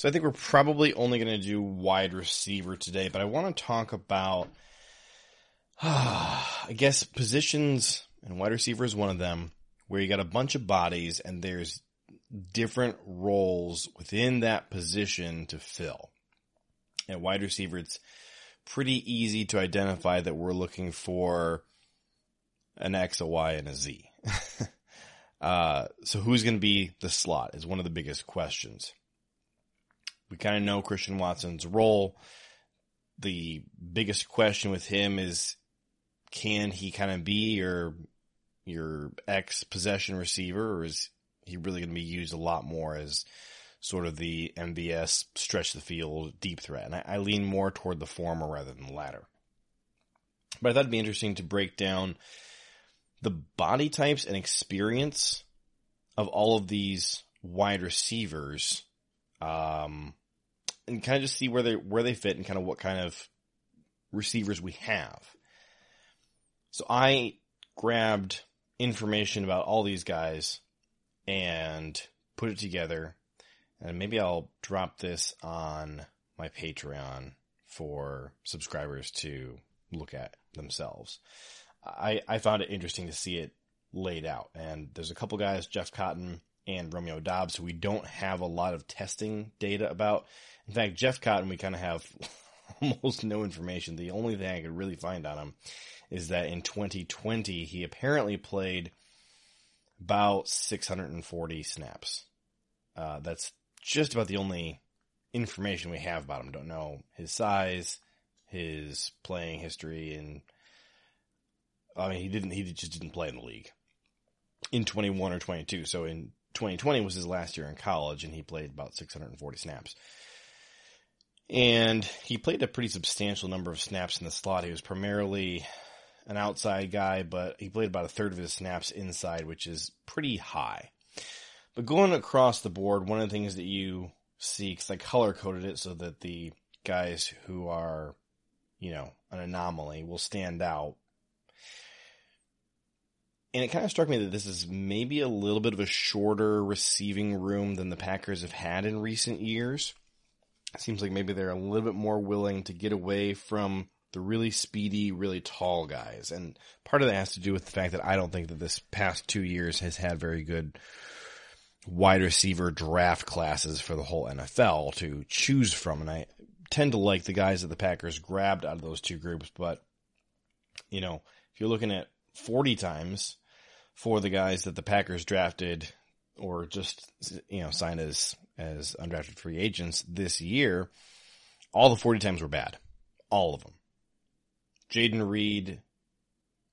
So I think we're probably only going to do wide receiver today, but I want to talk about, uh, [SIGHS] I guess, positions, and wide receiver is one of them, where you got a bunch of bodies and there's different roles within that position to fill. At wide receiver, it's pretty easy to identify that we're looking for an X, a Y, and a Z. [LAUGHS] uh, so who's going to be the slot is one of the biggest questions. We kind of know Christian Watson's role. The biggest question with him is, can he kind of be your, your X possession receiver or is he really going to be used a lot more as sort of the MVS stretch the field deep threat? And I, I lean more toward the former rather than the latter. But I thought it'd be interesting to break down the body types and experience of all of these wide receivers, um, and kind of just see where they where they fit and kind of what kind of receivers we have. So I grabbed information about all these guys and put it together, and maybe I'll drop this on my Patreon for subscribers to look at themselves. I, I found it interesting to see it laid out. And there's a couple guys, Jeff Cotton and Romeo Doubs, who we don't have a lot of testing data about. In fact, Jeff Cotton, we kind of have [LAUGHS] almost no information. The only thing I could really find on him is that in 2020, he apparently played about 640 snaps. Uh, that's just about the only information we have about him. Don't know his size, his playing history, and I mean, he didn't, he just didn't play in the league in 21 or 22. So in 2020 was his last year in college and he played about 640 snaps. And he played a pretty substantial number of snaps in the slot. He was primarily an outside guy, but he played about a third of his snaps inside, which is pretty high. But going across the board, one of the things that you see, because I color coded it so that the guys who are, you know, an anomaly will stand out and it kind of struck me that this is maybe a little bit of a shorter receiving room than the Packers have had in recent years. It seems like maybe they're a little bit more willing to get away from the really speedy, really tall guys. And part of that has to do with the fact that I don't think that this past two years has had very good wide receiver draft classes for the whole NFL to choose from. And I tend to like the guys that the Packers grabbed out of those two groups. But, you know, if you're looking at 40 times for the guys that the Packers drafted or just you know signed as as undrafted free agents this year, all the 40 times were bad. All of them. Jayden Reed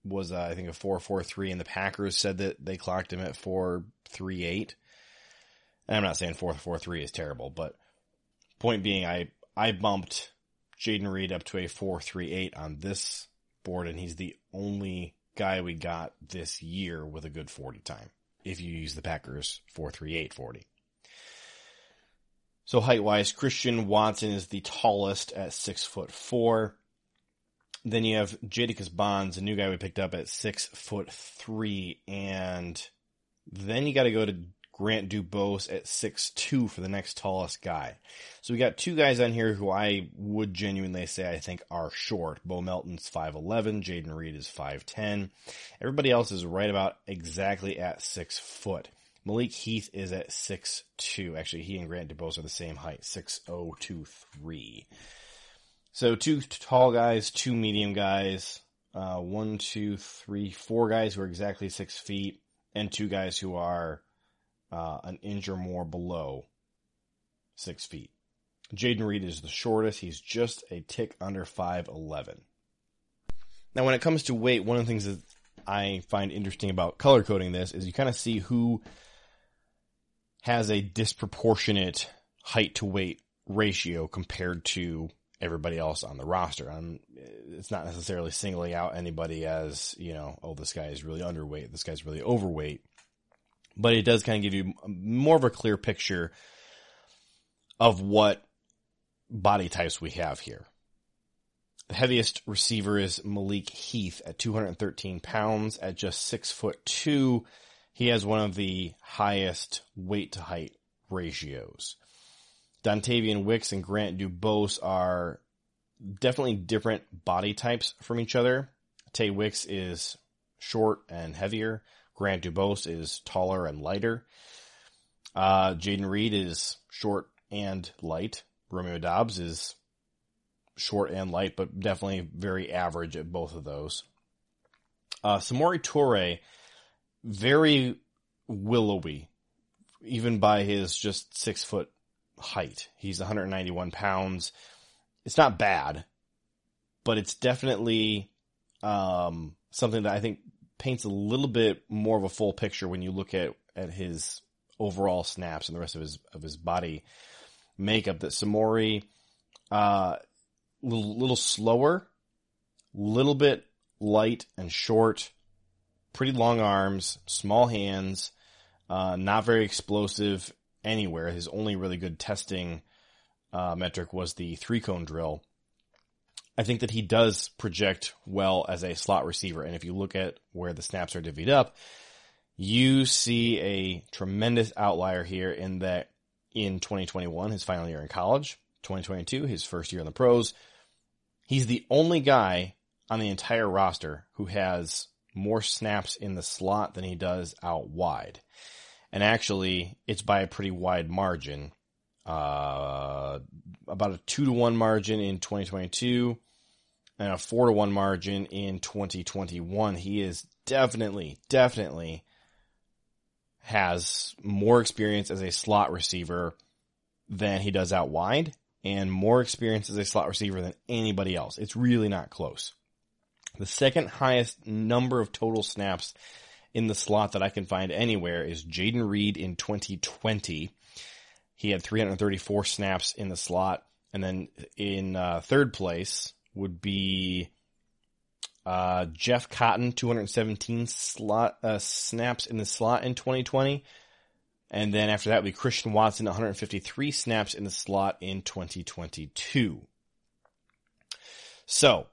was uh, I think a 4.43 and the Packers said that they clocked him at 4.38. And I'm not saying 4.43 is terrible, but point being I I bumped Jayden Reed up to a 4.38 on this board and he's the only guy we got this year with a good 40 time. If you use the Packers 438 40. So height wise, Christian Watson is the tallest at six foot four. Then you have Jadakiss Bonds, a new guy we picked up at six foot three, and then you got to go to Grant Dubose at six two for the next tallest guy. So we got two guys on here who I would genuinely say I think are short. Bo Melton's 5'11, Jayden Reed is 5'10. Everybody else is right about exactly at six foot. Malik Heath is at six two. Actually, he and Grant Dubose are the same height, six oh two three. So two tall guys, two medium guys, uh, one, two, three, four guys who are exactly six feet, and two guys who are uh, an inch or more below six feet. Jayden Reed is the shortest. He's just a tick under 5'11. Now, when it comes to weight, one of the things that I find interesting about color coding this is you kind of see who has a disproportionate height to weight ratio compared to everybody else on the roster. And it's not necessarily singling out anybody as, you know, oh, this guy is really underweight, this guy's really overweight but it does kind of give you more of a clear picture of what body types we have here. The heaviest receiver is Malik Heath at 213 pounds at just six foot two. He has one of the highest weight to height ratios. Dontayvion Wicks and Grant Dubose are definitely different body types from each other. Tay Wicks is short and heavier. Grant Dubose is taller and lighter. Uh, Jayden Reed is short and light. Romeo Doubs is short and light, but definitely very average at both of those. Uh, Samori Toure, very willowy, even by his just six foot height. He's 191 pounds. It's not bad, but it's definitely um, something that I think paints a little bit more of a full picture when you look at, at his overall snaps and the rest of his of his body makeup. That Samori, uh, little little slower, little bit light and short, pretty long arms, small hands, uh, not very explosive anywhere. His only really good testing uh, metric was the three cone drill. I think that he does project well as a slot receiver. And if you look at where the snaps are divvied up, you see a tremendous outlier here in that in 2021, his final year in college, 2022, his first year in the pros, he's the only guy on the entire roster who has more snaps in the slot than he does out wide. And actually, it's by a pretty wide margin. Uh, about a two to one margin in 2022 and a four to one margin in 2021. He is definitely, definitely has more experience as a slot receiver than he does out wide and more experience as a slot receiver than anybody else. It's really not close. The second highest number of total snaps in the slot that I can find anywhere is Jayden Reed in 2020. He had 334 snaps in the slot. And then in uh, third place would be uh, Jeff Cotton, 217 slot uh, snaps in the slot in 2020. And then after that would be Christian Watson, 153 snaps in the slot in 2022. So,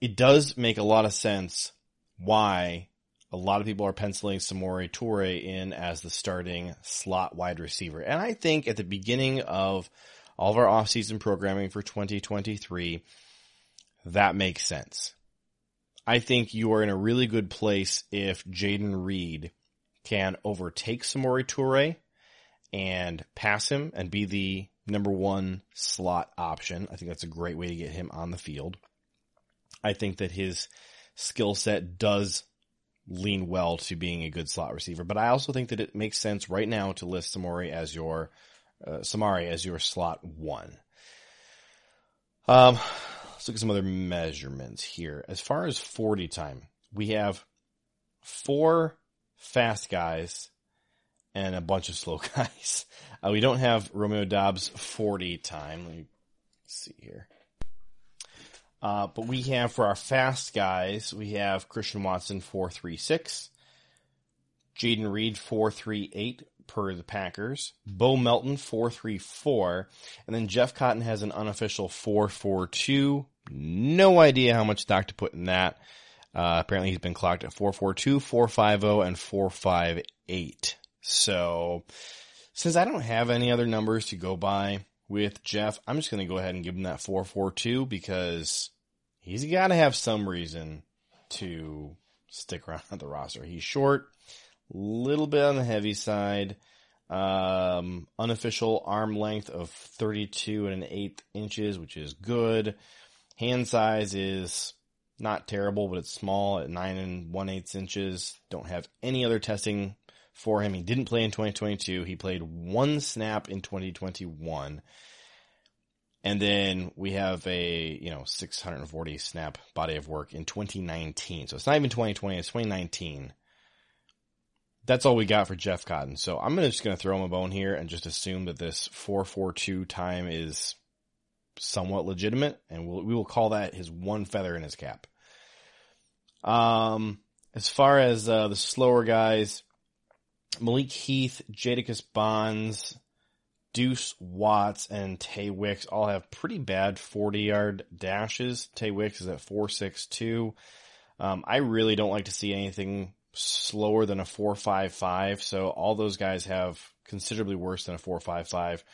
it does make a lot of sense why a lot of people are penciling Samori Toure in as the starting slot wide receiver. And I think at the beginning of all of our offseason programming for 2023, that makes sense. I think you are in a really good place if Jayden Reed can overtake Samori Toure and pass him and be the number one slot option. I think that's a great way to get him on the field. I think that his skill set does lean well to being a good slot receiver, but I also think that it makes sense right now to list Samori as your uh, Samari as your slot one. Um, let's look at some other measurements here. As far as 40 time, we have four fast guys and a bunch of slow [LAUGHS] guys. Uh, we don't have Romeo Doubs 40 time. Let me see here. Uh, but we have for our fast guys, we have Christian Watson 436, Jayden Reed 438 per the Packers, Bo Melton 434, and then Jeff Cotton has an unofficial 442 no idea how much stock to put in that. Uh, apparently he's been clocked at 442, 450, and 458. So, since I don't have any other numbers to go by with Jeff, I'm just going to go ahead and give him that 442 because he's got to have some reason to stick around [LAUGHS] the roster. He's short, little bit on the heavy side, um, unofficial arm length of 32 and an eighth inches, which is good. Hand size is not terrible, but it's small at nine and one eighths inches. Don't have any other testing for him. He didn't play in 2022. He played one snap in 2021. And then we have a, you know, 640 snap body of work in 2019. So it's not even 2020, it's 2019. That's all we got for Jeff Cotton. So I'm just going to throw him a bone here and just assume that this 442 time is somewhat legitimate, and we'll, we will call that his one feather in his cap. Um, as far as uh, the slower guys, Malik Heath, Jadakiss Bonds, Deuce Watts, and Tay Wicks all have pretty bad 40 yard dashes. Tay Wicks is at 462. Um, I really don't like to see anything slower than a 455, so all those guys have considerably worse than a 455.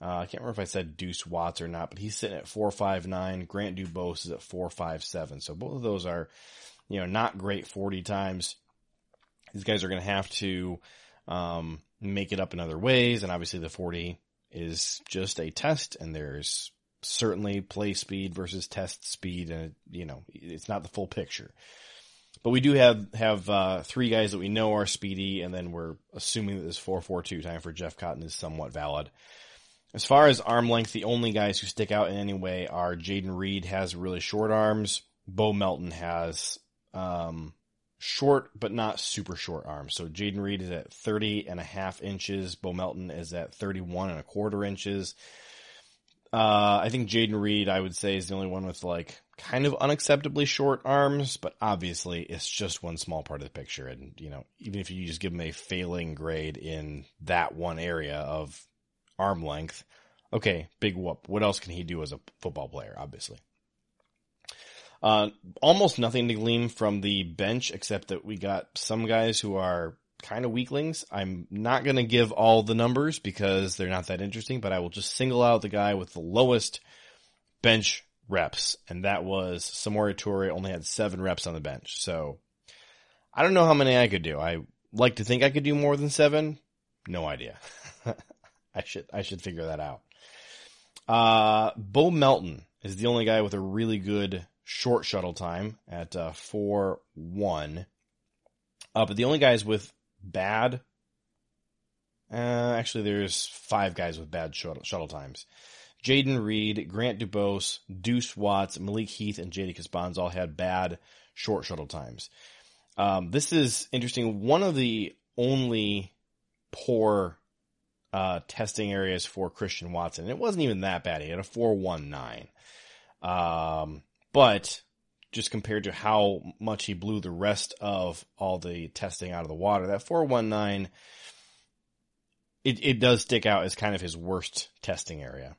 Uh, I can't remember if I said Deuce Watts or not, but he's sitting at 459. Grant Dubose is at 457. So both of those are, you know, not great 40 times. These guys are going to have to, um, make it up in other ways. And obviously the 40 is just a test and there's certainly play speed versus test speed. And, you know, it's not the full picture. But we do have, have, uh, three guys that we know are speedy. And then we're assuming that this 442 time for Jeff Cotton is somewhat valid. As far as arm length, the only guys who stick out in any way are Jayden Reed has really short arms. Bo Melton has um, short but not super short arms. So Jayden Reed is at 30 and a half inches. Bo Melton is at 31 and a quarter inches. Uh, I think Jayden Reed, I would say, is the only one with like kind of unacceptably short arms, but obviously it's just one small part of the picture. And, you know, even if you just give him a failing grade in that one area of arm length, okay, big whoop. What else can he do as a football player, obviously? Uh, almost nothing to glean from the bench except that we got some guys who are kind of weaklings. I'm not going to give all the numbers because they're not that interesting, but I will just single out the guy with the lowest bench reps, and that was Samori Toure only had seven reps on the bench. So I don't know how many I could do. I like to think I could do more than seven. No idea. [LAUGHS] I should I should figure that out. Uh, Bo Melton is the only guy with a really good short shuttle time at uh, four one. Uh, but the only guys with bad. Uh, actually, there's five guys with bad shuttle, shuttle times. Jayden Reed, Grant Dubose, Deuce Watts, Malik Heath, and Jadakiss Bonds all had bad short shuttle times. Um, this is interesting. One of the only poor uh, testing areas for Christian Watson. It wasn't even that bad. He had a 419. Um, but just compared to how much he blew the rest of all the testing out of the water. That 419, it, it does stick out as kind of his worst testing area.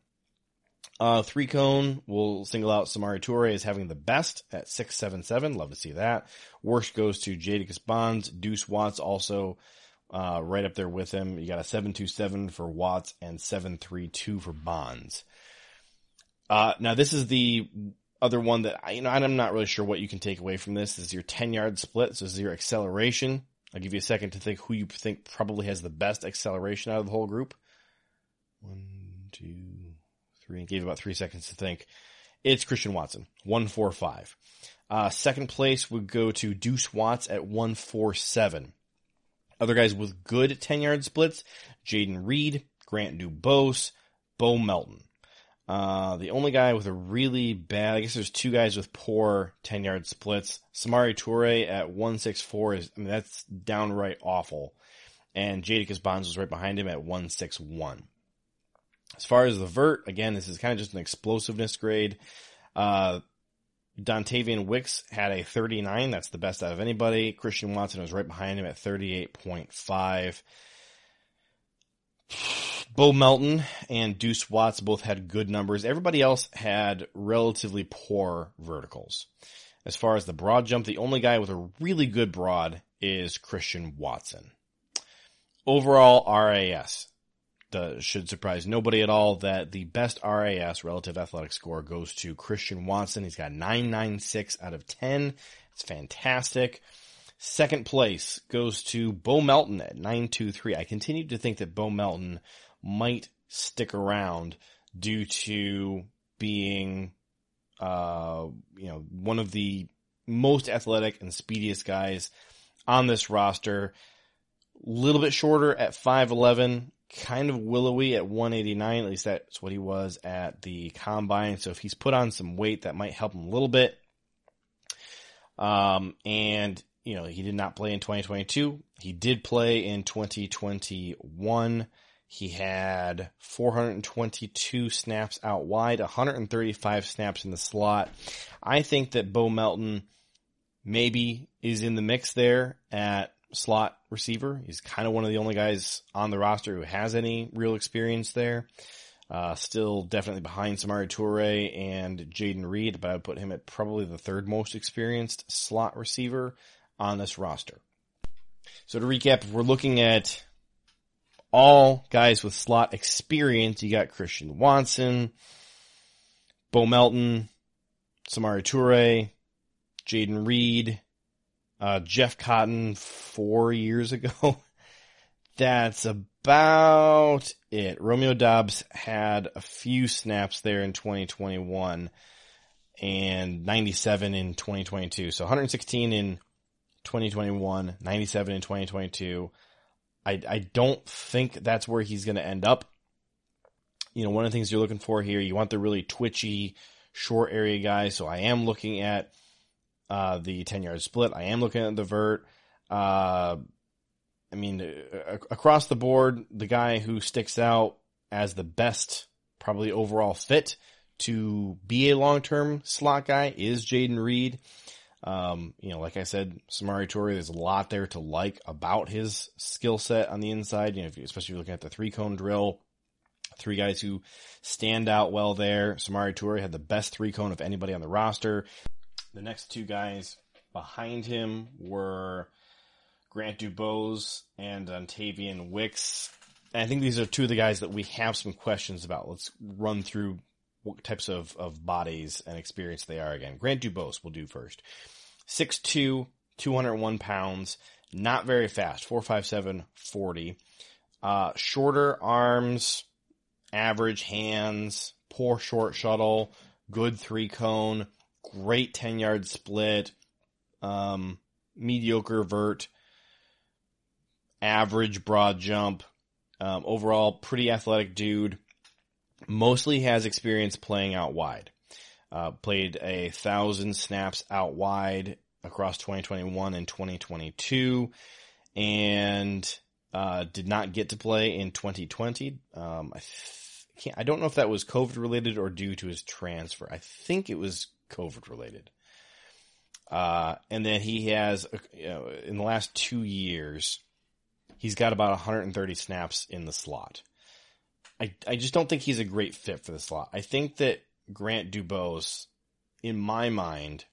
Uh, three cone will single out Samori Toure as having the best at 677. Love to see that. Worst goes to Jadakiss Bonds. Deuce Watts also, uh, right up there with him. You got a 727 for Watts and 732 for Bonds. Uh, now this is the other one that I, you know, I'm not really sure what you can take away from this is your 10 yard split. So this is your acceleration. I'll give you a second to think who you think probably has the best acceleration out of the whole group. One, two, three. Gave about three seconds to think. It's Christian Watson, 145. Uh, second place would go to Deuce Watts at 147. Other guys with good 10 yard splits, Jayden Reed, Grant Dubose, Bo Melton. Uh, the only guy with a really bad, I guess there's two guys with poor 10 yard splits. Samari Toure at 164 is, I mean, that's downright awful. And Jadakiss Bonds was right behind him at 161. As far as the vert, again, this is kind of just an explosiveness grade. Uh, Dontayvion Wicks had a 39. That's the best out of anybody. Christian Watson was right behind him at 38.5. Bo Melton and Deuce Watts both had good numbers. Everybody else had relatively poor verticals. As far as the broad jump, the only guy with a really good broad is Christian Watson. Overall RAS. The, should surprise nobody at all that the best RAS relative athletic score goes to Christian Watson. He's got 996 out of 10. It's fantastic. Second place goes to Bo Melton at 923. I continue to think that Bo Melton might stick around due to being, uh, you know, one of the most athletic and speediest guys on this roster. A little bit shorter at 5'11, kind of willowy at 189. At least that's what he was at the combine. So if he's put on some weight, that might help him a little bit. Um, and you know, he did not play in 2022. He did play in 2021. He had 422 snaps out wide, 135 snaps in the slot. I think that Bo Melton maybe is in the mix there at slot receiver. He's kind of one of the only guys on the roster who has any real experience there. Uh, still definitely behind Samari Toure and Jayden Reed, but I would put him at probably the third most experienced slot receiver on this roster. So to recap, if we're looking at all guys with slot experience, you got Christian Watson, Bo Melton, Samori Toure, Jayden Reed, uh, Jeff Cotton four years ago. [LAUGHS] That's about it. Romeo Doubs had a few snaps there in 2021 and 97 in 2022. So 116 in 2021, 97 in 2022. I, I don't think that's where he's going to end up. You know, one of the things you're looking for here, you want the really twitchy, short area guy. So I am looking at uh, the 10 yard split. I am looking at the vert. Uh, I mean, across the board, the guy who sticks out as the best probably overall fit to be a long-term slot guy is Jayden Reed. Um, you know, like I said, Samari Toure, there's a lot there to like about his skill set on the inside. You know, if you, especially if you're looking at the three cone drill, three guys who stand out well there. Samari Toure had the best three cone of anybody on the roster. The next two guys behind him were Grant Dubose and Dontayvion Wicks. And I think these are two of the guys that we have some questions about. Let's run through what types of, of bodies and experience they are again. Grant Dubose we'll do first. 6'2", 201 pounds, not very fast, 4'5'7", 40. Uh, shorter arms, average hands, poor short shuttle, good three cone, great 10 yard split, um, mediocre vert, average broad jump, um, overall pretty athletic dude. Mostly has experience playing out wide. Uh, played a thousand snaps out wide across 2021 and 2022 and uh, did not get to play in 2020. Um, I can't, I don't know if that was COVID related or due to his transfer. I think it was COVID related. Uh, and then he has, uh, you know, in the last two years, he's got about 130 snaps in the slot. I, I just don't think he's a great fit for the slot. I think that Grant Dubose, in my mind,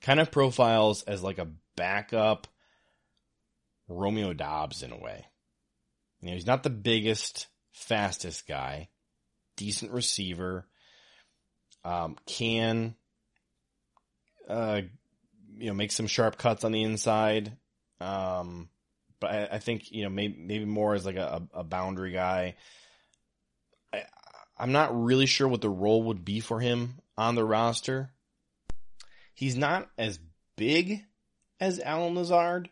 kind of profiles as like a backup Romeo Doubs in a way. You know, he's not the biggest, fastest guy, decent receiver, um, can, uh, you know, make some sharp cuts on the inside. Um, but I, I think, you know, maybe, maybe more as like a, a boundary guy. I'm not really sure what the role would be for him on the roster. He's not as big as Allen Lazard,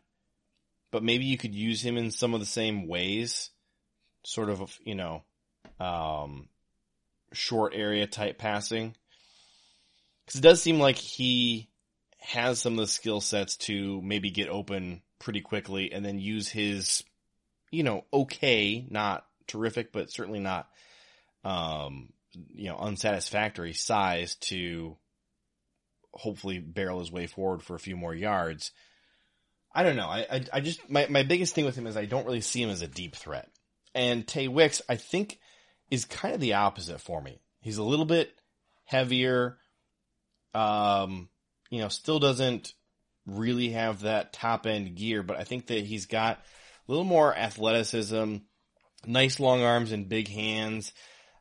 but maybe you could use him in some of the same ways, sort of, you know, um, short area type passing. Cause it does seem like he has some of the skill sets to maybe get open pretty quickly and then use his, you know, okay, not terrific, but certainly not, um, you know, unsatisfactory size to hopefully barrel his way forward for a few more yards. I don't know. I, I, I just, my, my biggest thing with him is I don't really see him as a deep threat. And Tay Wicks, I think, is kind of the opposite for me. He's a little bit heavier, um, you know, still doesn't really have that top end gear, but I think that he's got a little more athleticism, nice long arms and big hands,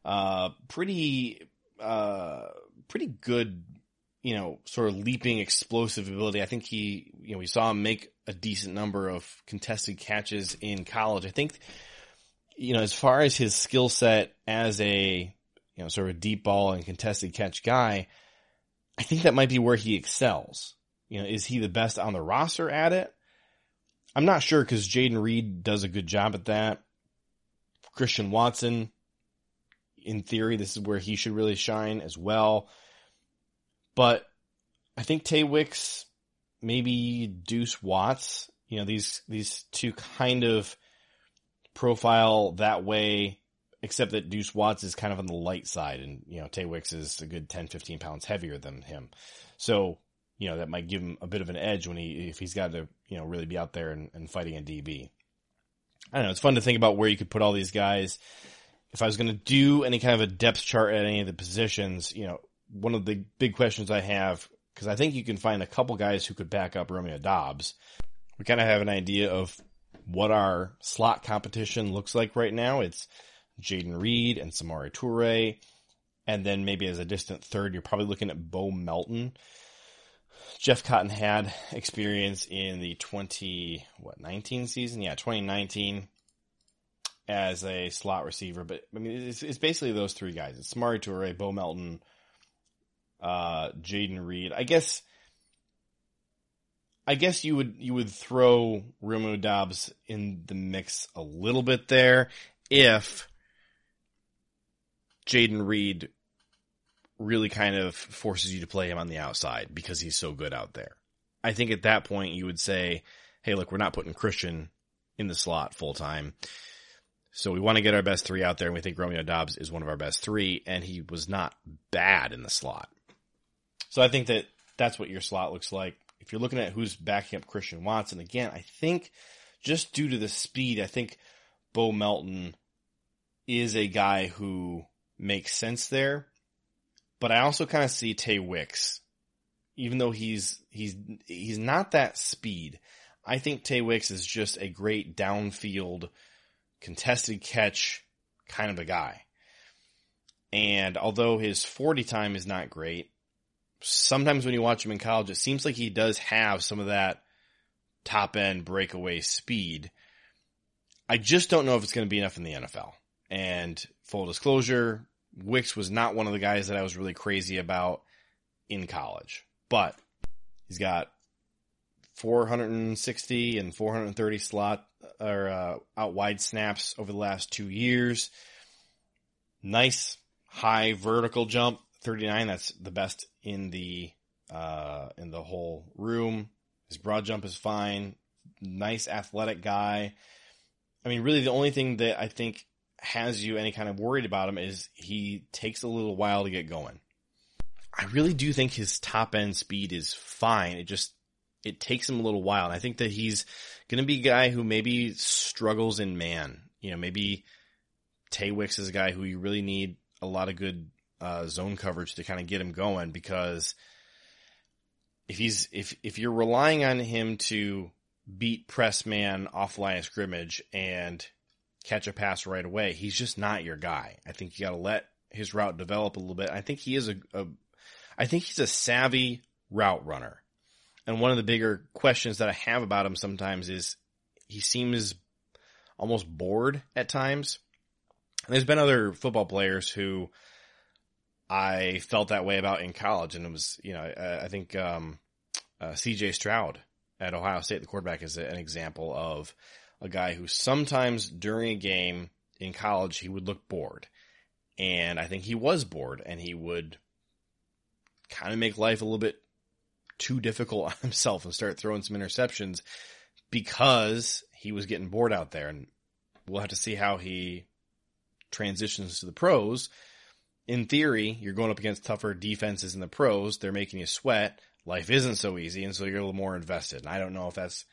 uh, pretty, uh, pretty good, you know, sort of leaping explosive ability. I think he, you know, we saw him make a decent number of contested catches in college. I think, you know, as far as his skill set as a, you know, sort of a deep ball and contested catch guy, I think that might be where he excels. You know, is he the best on the roster at it? I'm not sure because Jayden Reed does a good job at that. Christian Watson, in theory, this is where he should really shine as well. But I think Tay Wicks, maybe Deuce Watts, you know, these, these two kind of profile that way, except that Deuce Watts is kind of on the light side and, you know, Tay Wicks is a good 10, 15 pounds heavier than him. So, you know, that might give him a bit of an edge when he, if he's got to, you know, really be out there and, and fighting a DB. I don't know. It's fun to think about where you could put all these guys. If I was going to do any kind of a depth chart at any of the positions, you know, one of the big questions I have, because I think you can find a couple guys who could back up Romeo Doubs. We kind of have an idea of what our slot competition looks like right now. It's Jayden Reed and Samori Toure. And then maybe as a distant third, you're probably looking at Bo Melton. Jeff Cotton had experience in the 20, what, 19 season? Yeah, 2019 as a slot receiver. But, I mean, it's, it's basically those three guys. It's Samori Toure, Bo Melton, uh, Jayden Reed. I guess, I guess you would, you would throw Romeo Doubs in the mix a little bit there if Jayden Reed really kind of forces you to play him on the outside because he's so good out there. I think at that point you would say, hey, look, we're not putting Christian in the slot full time. So we want to get our best three out there, and we think Romeo Doubs is one of our best three, and he was not bad in the slot. So I think that that's what your slot looks like. If you're looking at who's backing up Christian Watson, again, I think just due to the speed, I think Bo Melton is a guy who makes sense there. But I also kind of see Tay Wicks, even though he's he's he's not that speed. I think Tay Wicks is just a great downfield contested catch kind of a guy. And although his 40 time is not great, sometimes when you watch him in college, it seems like he does have some of that top end breakaway speed. I just don't know if it's going to be enough in the NFL. And full disclosure, Wicks was not one of the guys that I was really crazy about in college, but he's got 460 and 430 slot or uh, out wide snaps over the last two years. Nice high vertical jump, 39. That's the best in the uh, in the whole room. His broad jump is fine. Nice athletic guy. I mean, really, the only thing that I think has you any kind of worried about him is he takes a little while to get going. I really do think his top end speed is fine. It just it takes him a little while. And I think that he's going to be a guy who maybe struggles in man. You know, maybe Tay Wicks is a guy who you really need a lot of good uh, zone coverage to kind of get him going because if he's if if you're relying on him to beat press man off line of scrimmage and catch a pass right away, he's just not your guy. I think you got to let his route develop a little bit. I think he is a, a I think he's a savvy route runner. And one of the bigger questions that I have about him sometimes is he seems almost bored at times. And there's been other football players who I felt that way about in college, and it was, you know, I, I think um, uh, C.J. Stroud at Ohio State, the quarterback, is an example of a guy who sometimes during a game in college he would look bored, and I think he was bored, and he would kind of make life a little bit too difficult [LAUGHS] on himself and start throwing some interceptions because he was getting bored out there. And we'll have to see how he transitions to the pros. In theory, you're going up against tougher defenses in the pros. They're making you sweat. Life isn't so easy, and so you're a little more invested. And I don't know if that's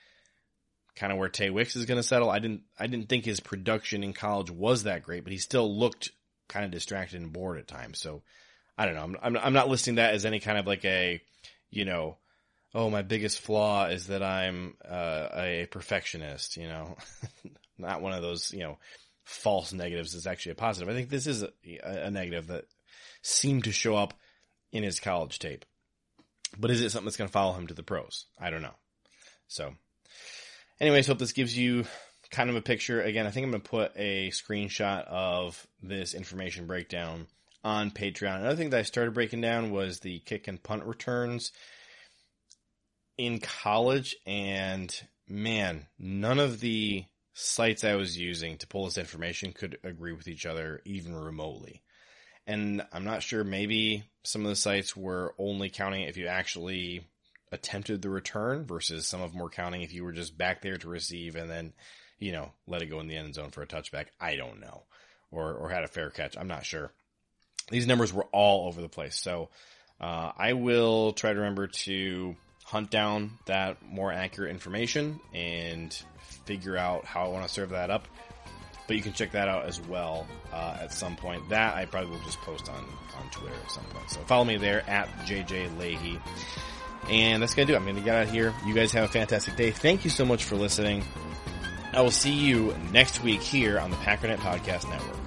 kind of where Tay Wicks is going to settle. I didn't, I didn't think his production in college was that great, but he still looked kind of distracted and bored at times. So I don't know. I'm, I'm, I'm not listing that as any kind of like a, you know, oh, my biggest flaw is that I'm uh, a perfectionist, you know, [LAUGHS] not one of those, you know, false negatives is actually a positive. I think this is a, a negative that seemed to show up in his college tape. But is it something that's going to follow him to the pros? I don't know. So, anyways, hope this gives you kind of a picture. Again, I think I'm going to put a screenshot of this information breakdown on Patreon. Another thing that I started breaking down was the kick and punt returns in college, and man, none of the sites I was using to pull this information could agree with each other even remotely. And I'm not sure, maybe some of the sites were only counting if you actually attempted the return versus some of them were counting if you were just back there to receive and then, you know, let it go in the end zone for a touchback. I don't know. Or, or had a fair catch. I'm not sure. These numbers were all over the place. So, uh, I will try to remember to hunt down that more accurate information and figure out how I want to serve that up. But you can check that out as well uh, at some point. That I probably will just post on, on Twitter at some point. So follow me there at JJ Lahey. And that's going to do it. I'm going to get out of here. You guys have a fantastic day. Thank you so much for listening. I will see you next week here on the Packernet Podcast Network.